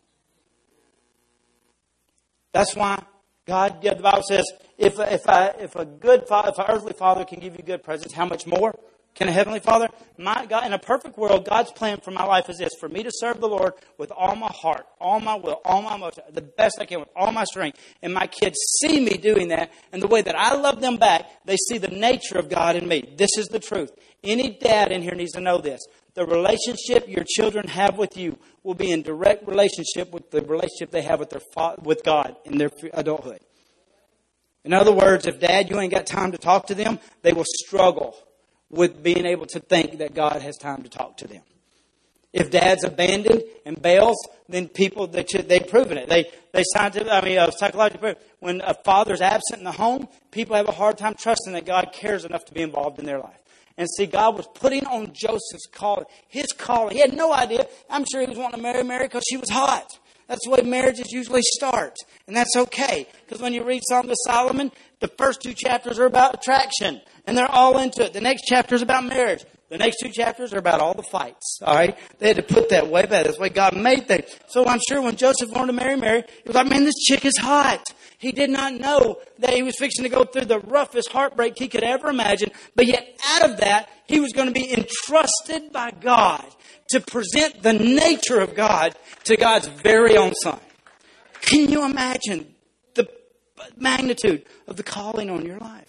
That's why God, yeah, the Bible says, if, if, I, if a good father, if an earthly father can give you good presents, how much more can a heavenly father? My God, in a perfect world, God's plan for my life is this: for me to serve the Lord with all my heart, all my will, all my emotion, the best I can with all my strength. And my kids see me doing that, and the way that I love them back, they see the nature of God in me. This is the truth. Any dad in here needs to know this. The relationship your children have with you will be in direct relationship with the relationship they have with their with God in their adulthood. In other words, if dad, you ain't got time to talk to them, they will struggle with being able to think that God has time to talk to them. If dad's abandoned and bails, then people they they've proven it. They they scientific, I mean, uh, psychologically, when a father's absent in the home, people have a hard time trusting that God cares enough to be involved in their life. And see, God was putting on Joseph's calling, his calling. He had no idea. I'm sure he was wanting to marry Mary because she was hot. That's the way marriages usually start. And that's okay. Because when you read Song of Solomon, the first two chapters are about attraction. And they're all into it. The next chapter is about marriage. The next two chapters are about all the fights. All right? They had to put that way back. That's the way God made things. So I'm sure when Joseph wanted to marry Mary, he was like, man, this chick is hot. He did not know that he was fixing to go through the roughest heartbreak he could ever imagine. But yet out of that, he was going to be entrusted by God to present the nature of God to God's very own son. Can you imagine magnitude of the calling on your life?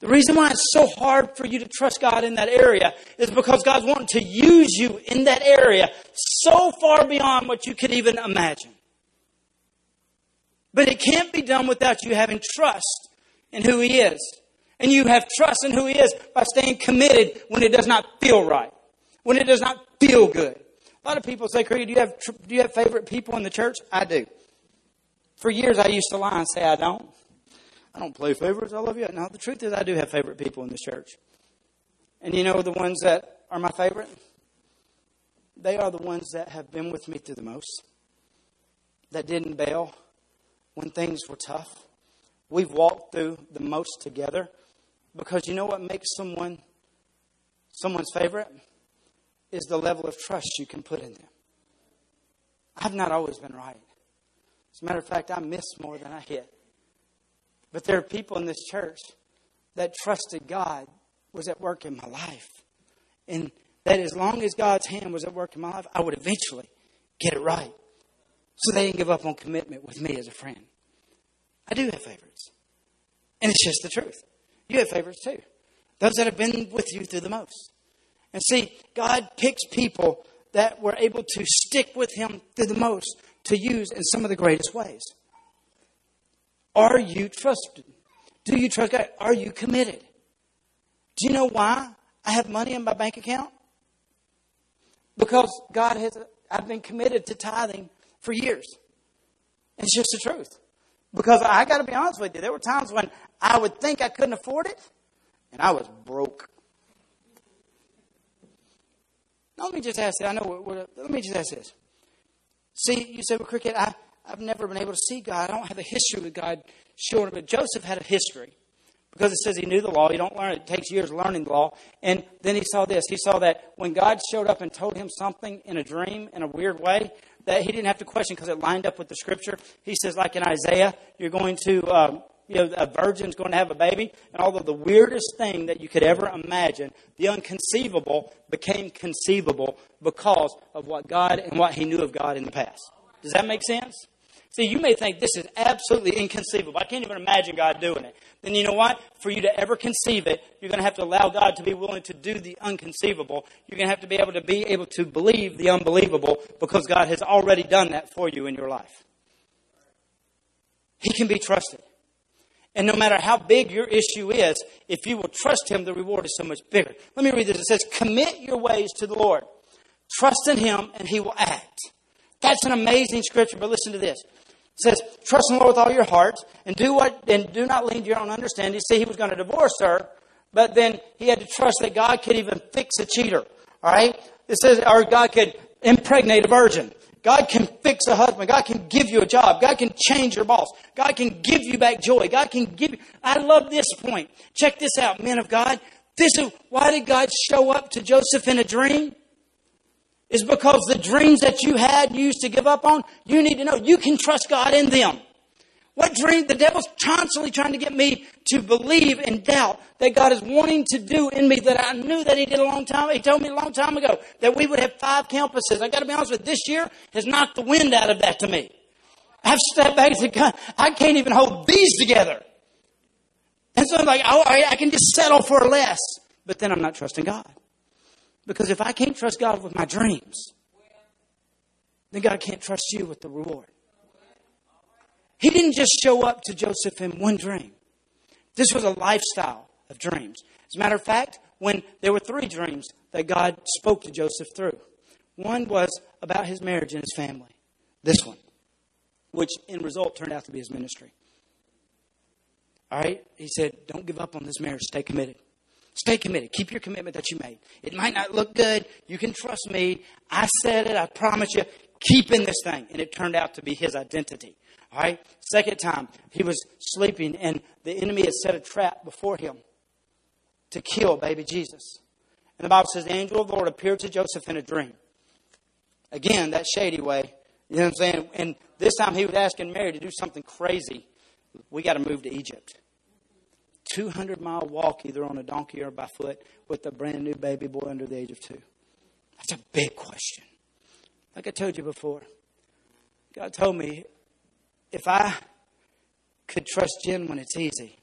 The reason why it's so hard for you to trust God in that area is because God's wanting to use you in that area so far beyond what you could even imagine. But it can't be done without you having trust in who He is. And you have trust in who He is by staying committed when it does not feel right, when it does not feel good. A lot of people say, Creed, do you have, do you have favorite people in the church? I do. For years, I used to lie and say I don't. I don't play favorites. I love you. No, the truth is, I do have favorite people in this church. And you know the ones that are my favorite? They are the ones that have been with me through the most, that didn't bail when things were tough. We've walked through the most together because you know what makes someone someone's favorite is the level of trust you can put in them. I've not always been right. As a matter of fact, I miss more than I hit. But there are people in this church that trusted God was at work in my life. And that as long as God's hand was at work in my life, I would eventually get it right. So they didn't give up on commitment with me as a friend. I do have favorites. And it's just the truth. You have favorites too. Those that have been with you through the most. And see, God picks people that were able to stick with Him through the most to use in some of the greatest ways. Are you trusted? Do you trust God? Are you committed? Do you know why I have money in my bank account? Because God has, I've been committed to tithing for years. It's just the truth. Because I got to be honest with you, there were times when I would think I couldn't afford it, and I was broke. Now, let me just ask you. I know. What, let me just ask this. See, you said, well, Cricket, I, I've never been able to see God. I don't have a history with God showing, but Joseph had a history. because it says he knew the law. You don't learn it. It takes years learning the law. And then he saw this. He saw that when God showed up and told him something in a dream in a weird way, that he didn't have to question because it lined up with the scripture. He says, like in Isaiah, you're going to, um, you know, a virgin's going to have a baby. And although the weirdest thing that you could ever imagine, the unconceivable became conceivable because of what God and what he knew of God in the past. Does that make sense? See, you may think this is absolutely inconceivable. I can't even imagine God doing it. Then you know what? For you to ever conceive it, you're going to have to allow God to be willing to do the unconceivable. You're going to have to be able to be able to believe the unbelievable because God has already done that for you in your life. He can be trusted. And no matter how big your issue is, if you will trust Him, the reward is so much bigger. Let me read this. It says, Commit your ways to the Lord. Trust in Him, and He will act. That's an amazing scripture, but listen to this. It says, trust in the Lord with all your heart and do what and do not lean to your own understanding. See, he was going to divorce her, but then he had to trust that God could even fix a cheater. All right? It says, or God could impregnate a virgin. God can fix a husband. God can give you a job. God can change your boss. God can give you back joy. God can give you. I love this point. Check this out, men of God. This is why did God show up to Joseph in a dream? is because the dreams that you had you used to give up on, you need to know you can trust God in them. What dream? The devil's constantly trying to get me to believe and doubt that God is wanting to do in me that I knew that He did a long time. He told me a long time ago that we would have five campuses. I got to be honest with you, this year has knocked the wind out of that to me. I've stepped back and said, God, I can't even hold these together. And so I'm like, oh, I can just settle for less. But then I'm not trusting God. Because if I can't trust God with my dreams, then God can't trust you with the reward. He didn't just show up to Joseph in one dream. This was a lifestyle of dreams. As a matter of fact, when there were three dreams that God spoke to Joseph through. One was about his marriage and his family. This one, which in result turned out to be his ministry. All right? He said, Don't give up on this marriage, stay committed. Stay committed. Keep your commitment that you made. It might not look good. You can trust me. I said it. I promise you. Keep in this thing. And it turned out to be his identity. All right. Second time, he was sleeping and the enemy had set a trap before him to kill baby Jesus. And the Bible says the angel of the Lord appeared to Joseph in a dream. Again, that shady way. You know what I'm saying? And this time he was asking Mary to do something crazy. We got to move to Egypt. 200 mile walk either on a donkey or by foot with a brand new baby boy under the age of two? That's a big question. Like I told you before, God told me if I could trust Jen when it's easy,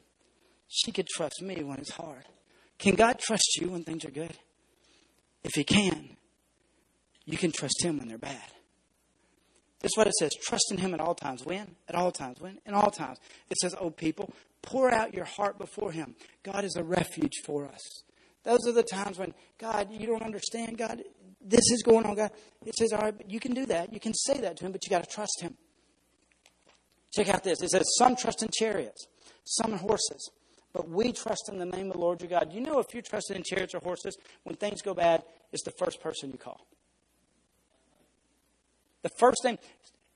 she could trust me when it's hard. Can God trust you when things are good? If He can, you can trust Him when they're bad. That's what it says. Trust in Him at all times. When? At all times. When? In all times. It says, Oh, people, pour out your heart before Him. God is a refuge for us. Those are the times when, God, you don't understand, God, this is going on, God. It says, All right, but you can do that. You can say that to Him, but you got to trust Him. Check out this. It says, Some trust in chariots, some in horses. But we trust in the name of the Lord your God. You know, if you're trusting in chariots or horses, when things go bad, it's the first person you call. The first thing,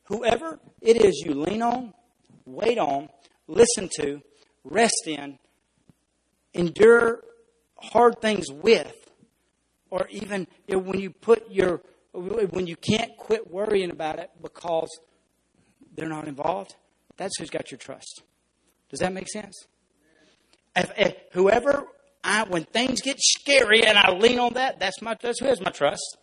whoever it is you lean on, wait on, listen to, rest in, endure hard things with, or even when you put your when you can't quit worrying about it because they're not involved, that's who's got your trust. Does that make sense? If, if whoever I, when things get scary and I lean on that, that's my that's who has my trust.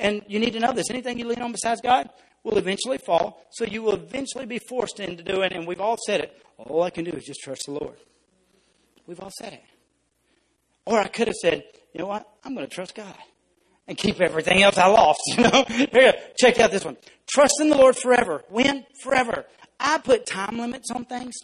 And you need to know this. Anything you lean on besides God will eventually fall. So you will eventually be forced into doing, and we've all said it, all I can do is just trust the Lord. We've all said it. Or I could have said, you know what? I'm going to trust God and keep everything else I lost. [laughs] You know, here, check out this one. Trust in the Lord forever. When? Forever. I put time limits on things.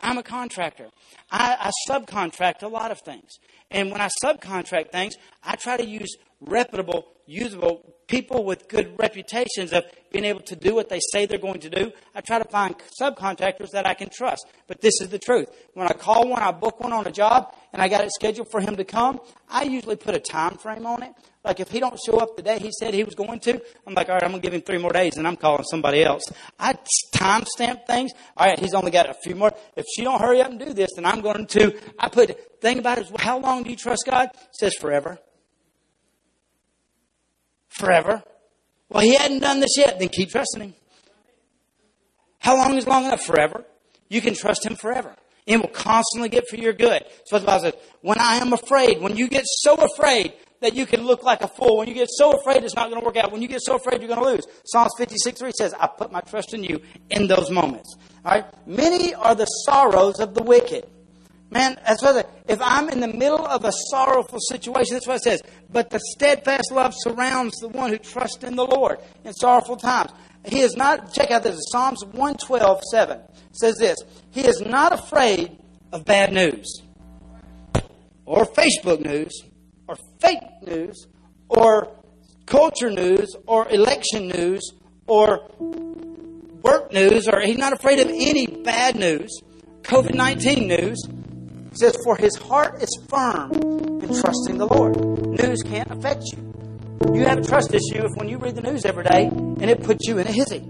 I'm a contractor. I, I subcontract a lot of things. And when I subcontract things, I try to use reputable, usable people with good reputations of being able to do what they say they're going to do. I try to find subcontractors that I can trust. But this is the truth. When I call one, I book one on a job, and I got it scheduled for him to come, I usually put a time frame on it. Like if he don't show up the day he said he was going to, I'm like, all right, I'm gonna give him three more days, and I'm calling somebody else. I timestamp things. All right, he's only got a few more. If she don't hurry up and do this, then I'm going to. I put thing about it is, how long do you trust God? It says forever. Forever. Well, he hadn't done this yet. Then keep trusting him. How long is long enough? Forever. You can trust him forever. It will constantly get for your good. So the Bible says. When I am afraid, when you get so afraid that you can look like a fool, when you get so afraid it's not going to work out, when you get so afraid you're going to lose. Psalms 56 3 says, I put my trust in you in those moments. All right? Many are the sorrows of the wicked. Man, that's what if I'm in the middle of a sorrowful situation, that's what it says. But the steadfast love surrounds the one who trusts in the Lord in sorrowful times. He is not, check out this, Psalms 112, 7 says this He is not afraid of bad news, or Facebook news, or fake news, or culture news, or election news, or work news, or he's not afraid of any bad news, COVID 19 news. He says, For his heart is firm in trusting the Lord. News can't affect you. You have a trust issue if when you read the news every day and it puts you in a hizzy.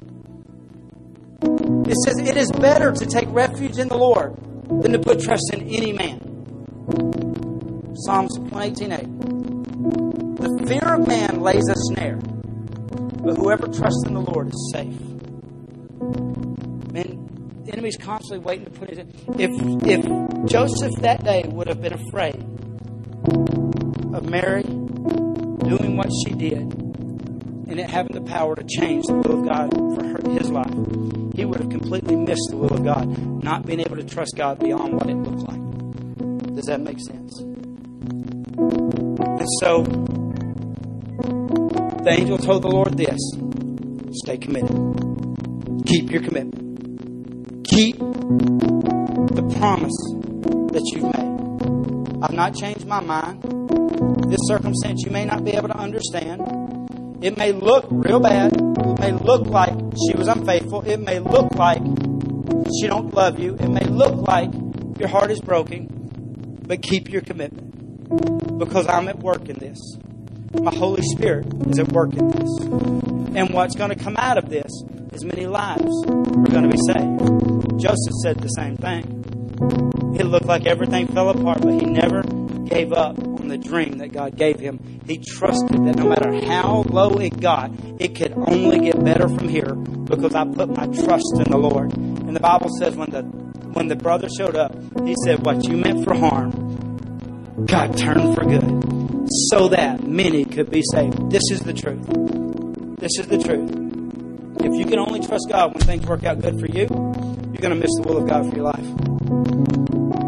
It says it is better to take refuge in the Lord than to put trust in any man. Psalms 118.8 The fear of man lays a snare, but whoever trusts in the Lord is safe. Man, the enemy's constantly waiting to put it in. If, if Joseph that day would have been afraid of Mary doing what she did and it having the power to change the will of God for her, his life, he would have completely missed the will of God, not being able to trust God beyond what it looked like. Does that make sense? And so, the angel told the Lord this stay committed. Keep your commitment. Keep the promise that you've made. I've not changed my mind. This circumstance you may not be able to understand. It may look real bad. It may look like she was unfaithful. It may look like she don't love you. It may look like your heart is broken. But keep your commitment. Because I'm at work in this. My Holy Spirit is at work in this. And what's going to come out of this is many lives are going to be saved. Joseph said the same thing. It looked like everything fell apart, but he never gave up on the dream that God gave him. He trusted that no matter how low it got, it could only get better from here because I put my trust in the Lord. And the Bible says when the when the brother showed up, he said, What you meant for harm, God turned for good, so that many could be saved. This is the truth. This is the truth. If you can only trust God when things work out good for you, you're going to miss the will of God for your life.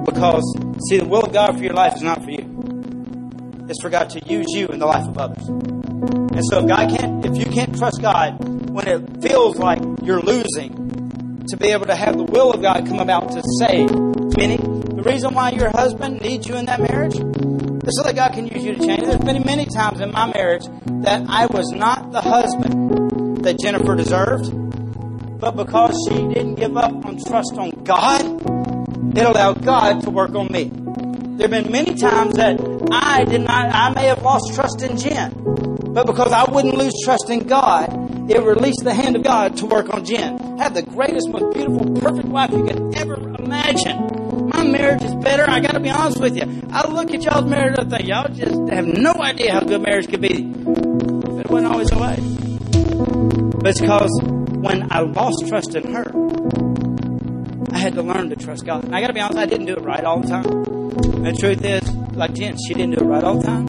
Because, see, the will of God for your life is not for you. It's for God to use you in the life of others. And so if God can't, if you can't trust God when it feels like you're losing, to be able to have the will of God come about to save many, the reason why your husband needs you in that marriage is so that God can use you to change. There's been many times in my marriage that I was not the husband that Jennifer deserved, but because she didn't give up on trust on God, it allowed God to work on me. There have been many times that I did not, I may have lost trust in Jen, but because I wouldn't lose trust in God, it released the hand of God to work on Jen. Had the greatest, most beautiful, perfect wife you could ever imagine. My marriage is better. I got to be honest with you. I look at y'all's marriage and I think y'all just have no idea how good marriage could be. But it wasn't always the way. But it's because when I lost trust in her, I had to learn to trust God. And I got to be honest, I didn't do it right all the time. And the truth is, like Jen, she didn't do it right all the time.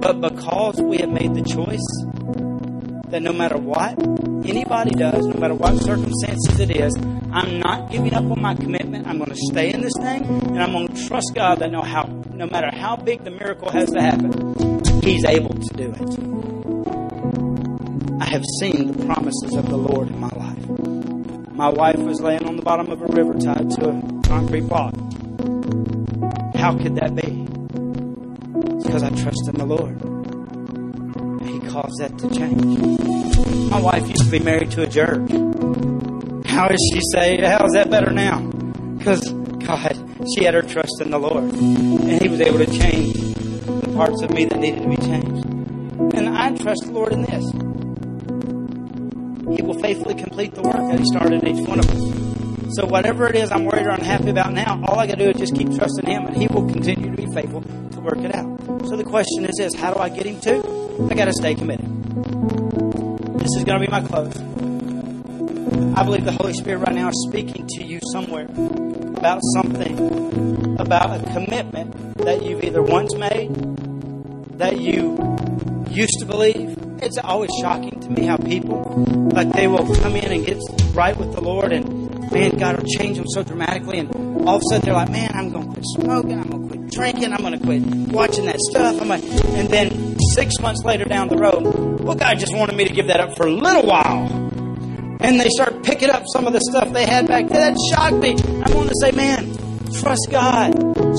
But because we had made the choice that no matter what anybody does, no matter what circumstances it is, I'm not giving up on my commitment. I'm going to stay in this thing, and I'm going to trust God that no, how, no matter how big the miracle has to happen, He's able to do it. I have seen the promises of the Lord in my life. My wife was laying on the bottom of a river tied to a concrete block. How could that be? It's because I trust in the Lord. Caused that to change. My wife used to be married to a jerk. How is she saved? How is that better now? Because God, she had her trust in the Lord. And He was able to change the parts of me that needed to be changed. And I trust the Lord in this. He will faithfully complete the work that He started in each one of us. So whatever it is I'm worried or unhappy about now, all I got to do is just keep trusting Him, and He will continue to be faithful to work it out. So the question is this: How do I get Him to? I got to stay committed. This is to be my close. I believe the Holy Spirit right now is speaking to you somewhere about something, about a commitment that you've either once made, that you used to believe. It's always shocking to me how people, like, they will come in and get right with the Lord, and man, God will change them so dramatically, and all of a sudden they're like, man, I'm going to quit smoking, I'm going to quit drinking, I'm going to quit watching that stuff. I'm gonna, and then six months later down the road, well, God just wanted me to give that up for a little while and they start picking up some of the stuff they had back then. That shocked me. I want to say, man, trust God.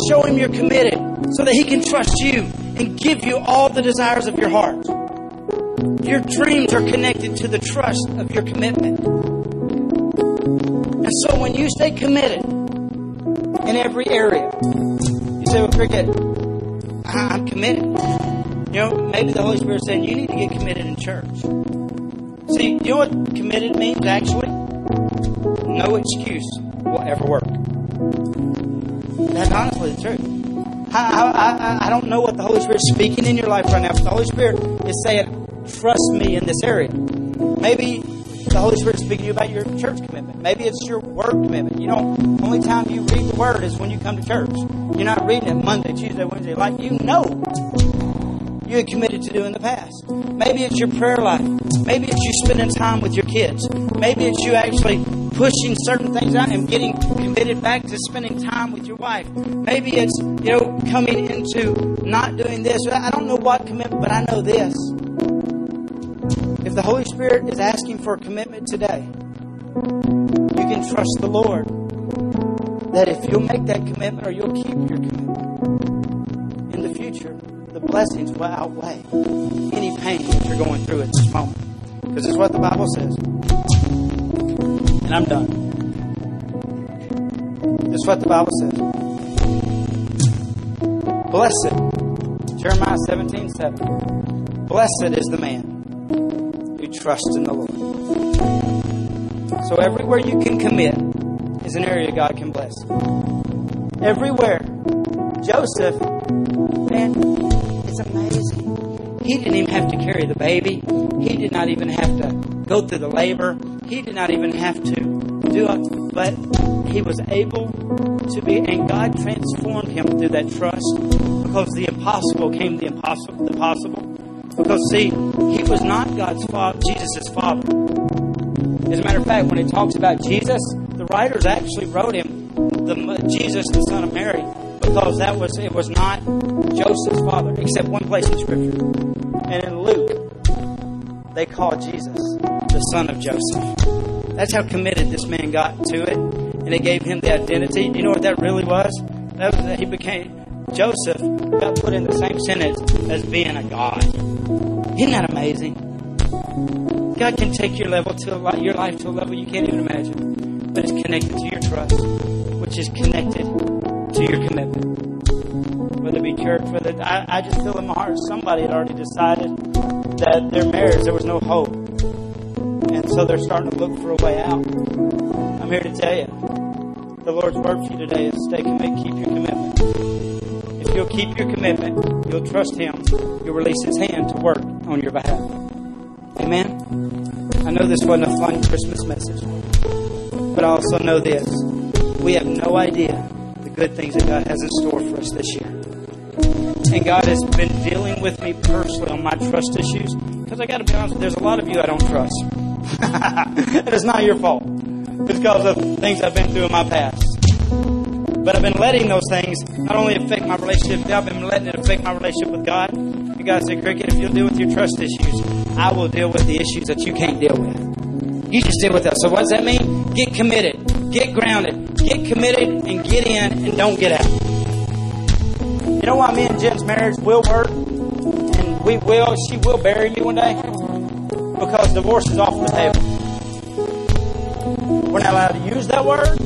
Show Him you're committed so that He can trust you and give you all the desires of your heart. Your dreams are connected to the trust of your commitment. And so when you stay committed in every area, you say, well, Cricket, I'm committed. You know, maybe the Holy Spirit said, you need to get committed in church. See, you know what committed means actually? No excuse will ever work. That's honestly the truth. I, I, I, don't know what the Holy Spirit is speaking in your life right now, but the Holy Spirit is saying, trust me in this area. Maybe the Holy Spirit is speaking to you about your church commitment. Maybe it's your word commitment. You know, only time you read the word is when you come to church. You're not reading it Monday, Tuesday, Wednesday, like you know you had committed to do in the past. Maybe it's your prayer life. Maybe it's you spending time with your kids. Maybe it's you actually pushing certain things out and getting committed back to spending time with your wife. Maybe it's, you know, coming into not doing this. I don't know what commitment, but I know this. If the Holy Spirit is asking for a commitment today, you can trust the Lord that if you'll make that commitment or you'll keep your commitment in the future, the blessings will outweigh any pain that you're going through at this moment. Because it's what the Bible says. And I'm done. Is what the Bible says. Blessed, Jeremiah 17 7. Blessed is the man who trusts in the Lord. So everywhere you can commit is an area God can bless. Everywhere. Joseph, man, it's amazing. He didn't even have to carry the baby. He did not even have to go through the labor. He did not even have to do it. But he was able to be, and God transformed him through that trust because the impossible came the impossible. The possible. Because see, he was not God's father, Jesus' father. As a matter of fact, when it talks about Jesus, the writers actually wrote him the Jesus, the son of Mary, because that was it was not Joseph's father, except one place in Scripture. And in Luke, they call Jesus the son of Joseph. That's how committed this man got to it, and it gave him the identity. You know what that really was? That was that he became Joseph got put in the same sentence as being a god. Isn't that amazing? God can take your level to a, your life to a level you can't even imagine, but it's connected to your trust, which is connected to your commitment. Whether it be church, whether I, I just feel in my heart somebody had already decided that their marriage there was no hope, and so they're starting to look for a way out. I'm here to tell you, the Lord's word for you today is stay committed, keep your commitment. If you'll keep your commitment, you'll trust Him. You'll release His hand to work on your behalf. Amen. I know this wasn't a fun Christmas message, but I also know this: we have no idea good things that God has in store for us this year. And God has been dealing with me personally on my trust issues. Because I got to be honest, there's a lot of you I don't trust. and [laughs] it's not your fault. It's because of things I've been through in my past. But I've been letting those things not only affect my relationship, I've been letting it affect my relationship with God. You guys say, Cricket, if you'll deal with your trust issues, I will deal with the issues that you can't deal with. You just deal with that. So what does that mean? Get committed. Get grounded get committed and get in and don't get out. You know why me and Jen's marriage will work? And we will, she will bury me one day? Because divorce is off the table. We're not allowed to use that word.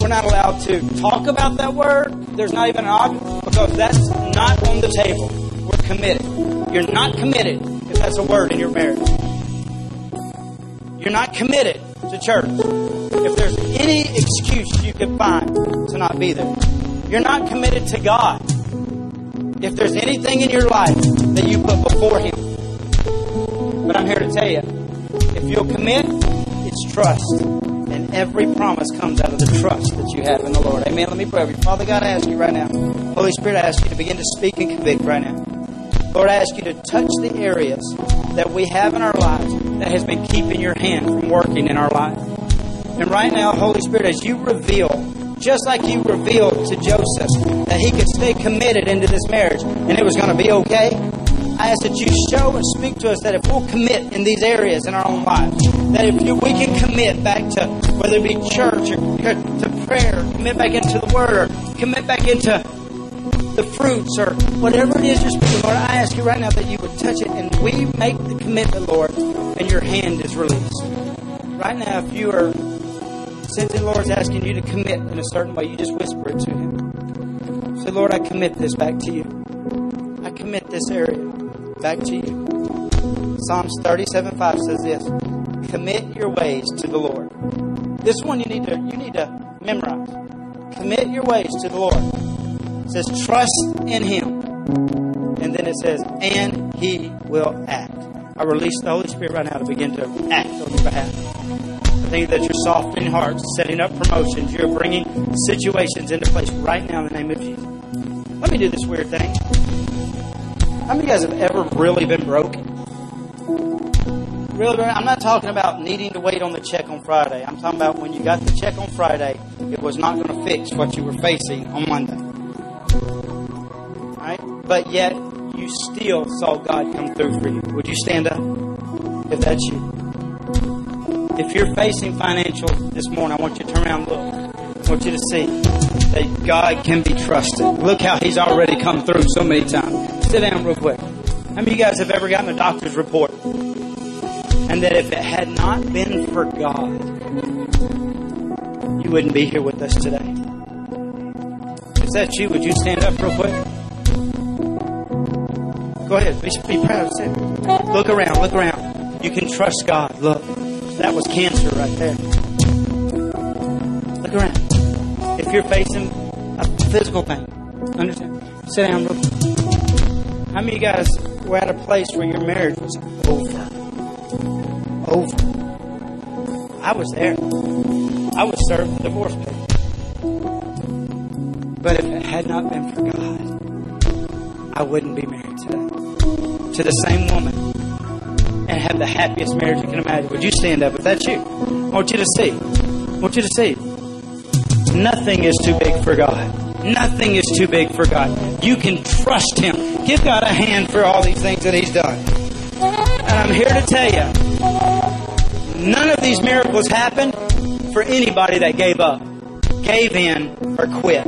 We're not allowed to talk about that word. There's not even an argument because that's not on the table. We're committed. You're not committed if that's a word in your marriage. You're not committed to church. If there's could find to not be there, you're not committed to God. If there's anything in your life that you put before Him. But I'm here to tell you if you'll commit, it's trust. And every promise comes out of the trust that you have in the Lord. Amen. Let me pray. Father God, I ask you right now. Holy Spirit, I ask you to begin to speak and convict right now. Lord, I ask you to touch the areas that we have in our lives that has been keeping your hand from working in our life. And right now, Holy Spirit, as you reveal, just like you revealed to Joseph that he could stay committed into this marriage and it was going to be okay, I ask that you show and speak to us that if we'll commit in these areas in our own lives, that if we can commit back to whether it be church or to prayer, commit back into the Word, or commit back into the fruits or whatever it is you're speaking, Lord, I ask you right now that you would touch it and we make the commitment, Lord, and your hand is released. Right now, if you are sensing the Lord's asking you to commit in a certain way, you just whisper it to Him. Say, Lord, I commit this back to you. I commit this area back to you. Psalms 37 5 says this Commit your ways to the Lord. This one you need to you need to memorize. Commit your ways to the Lord. It says, trust in Him. And then it says, and He will act. I release the Holy Spirit right now to begin to act on your behalf. I think that you're softening hearts, setting up promotions. You're bringing situations into place right now in the name of Jesus. Let me do this weird thing. How many of you guys have ever really been broken? Really, I'm not talking about needing to wait on the check on Friday. I'm talking about when you got the check on Friday, it was not going to fix what you were facing on Monday Right? but yet you still saw God come through for you. Would you stand up if that's you? If you're facing financial this morning, I want you to turn around and look. I want you to see that God can be trusted. Look how He's already come through so many times. Sit down real quick. How many of you guys have ever gotten a doctor's report? And that if it had not been for God, you wouldn't be here with us today. Is that you? Would you stand up real quick? Go ahead. Be, be proud. Say, look around. Look around. You can trust God. Look. That was cancer right there. Look around. If you're facing a physical pain, understand? Sit down. Look. How many guys were at a place where your marriage was over? Over. I was there. I was served the divorce papers. But if it had not been for God, I wouldn't be married today to the same woman and have the happiest marriage you can imagine. Would you stand up if that's you? I want you to see. I want you to see. Nothing is too big for God. Nothing is too big for God. You can trust Him. Give God a hand for all these things that He's done. And I'm here to tell you, none of these miracles happened for anybody that gave up, gave in, or quit.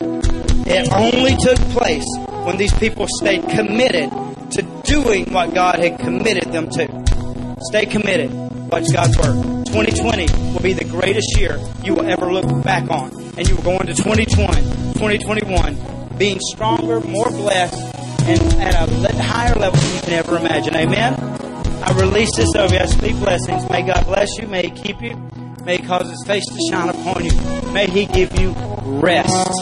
It only took place when these people stayed committed to doing what God had committed them to. Stay committed. Watch God's work. 2020 will be the greatest year you will ever look back on. And you will go into 2020, 2021 being stronger, more blessed, and at a higher level than you can ever imagine. Amen? I release this over you. I speak blessings. May God bless you. May He keep you. May He cause His face to shine upon you. May He give you rest.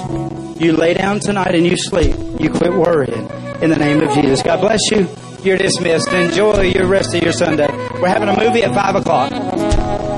You lay down tonight and you sleep. You quit worrying in the name of Jesus. God bless you. You're dismissed. Enjoy your rest of your Sunday. We're having a movie at 5 o'clock.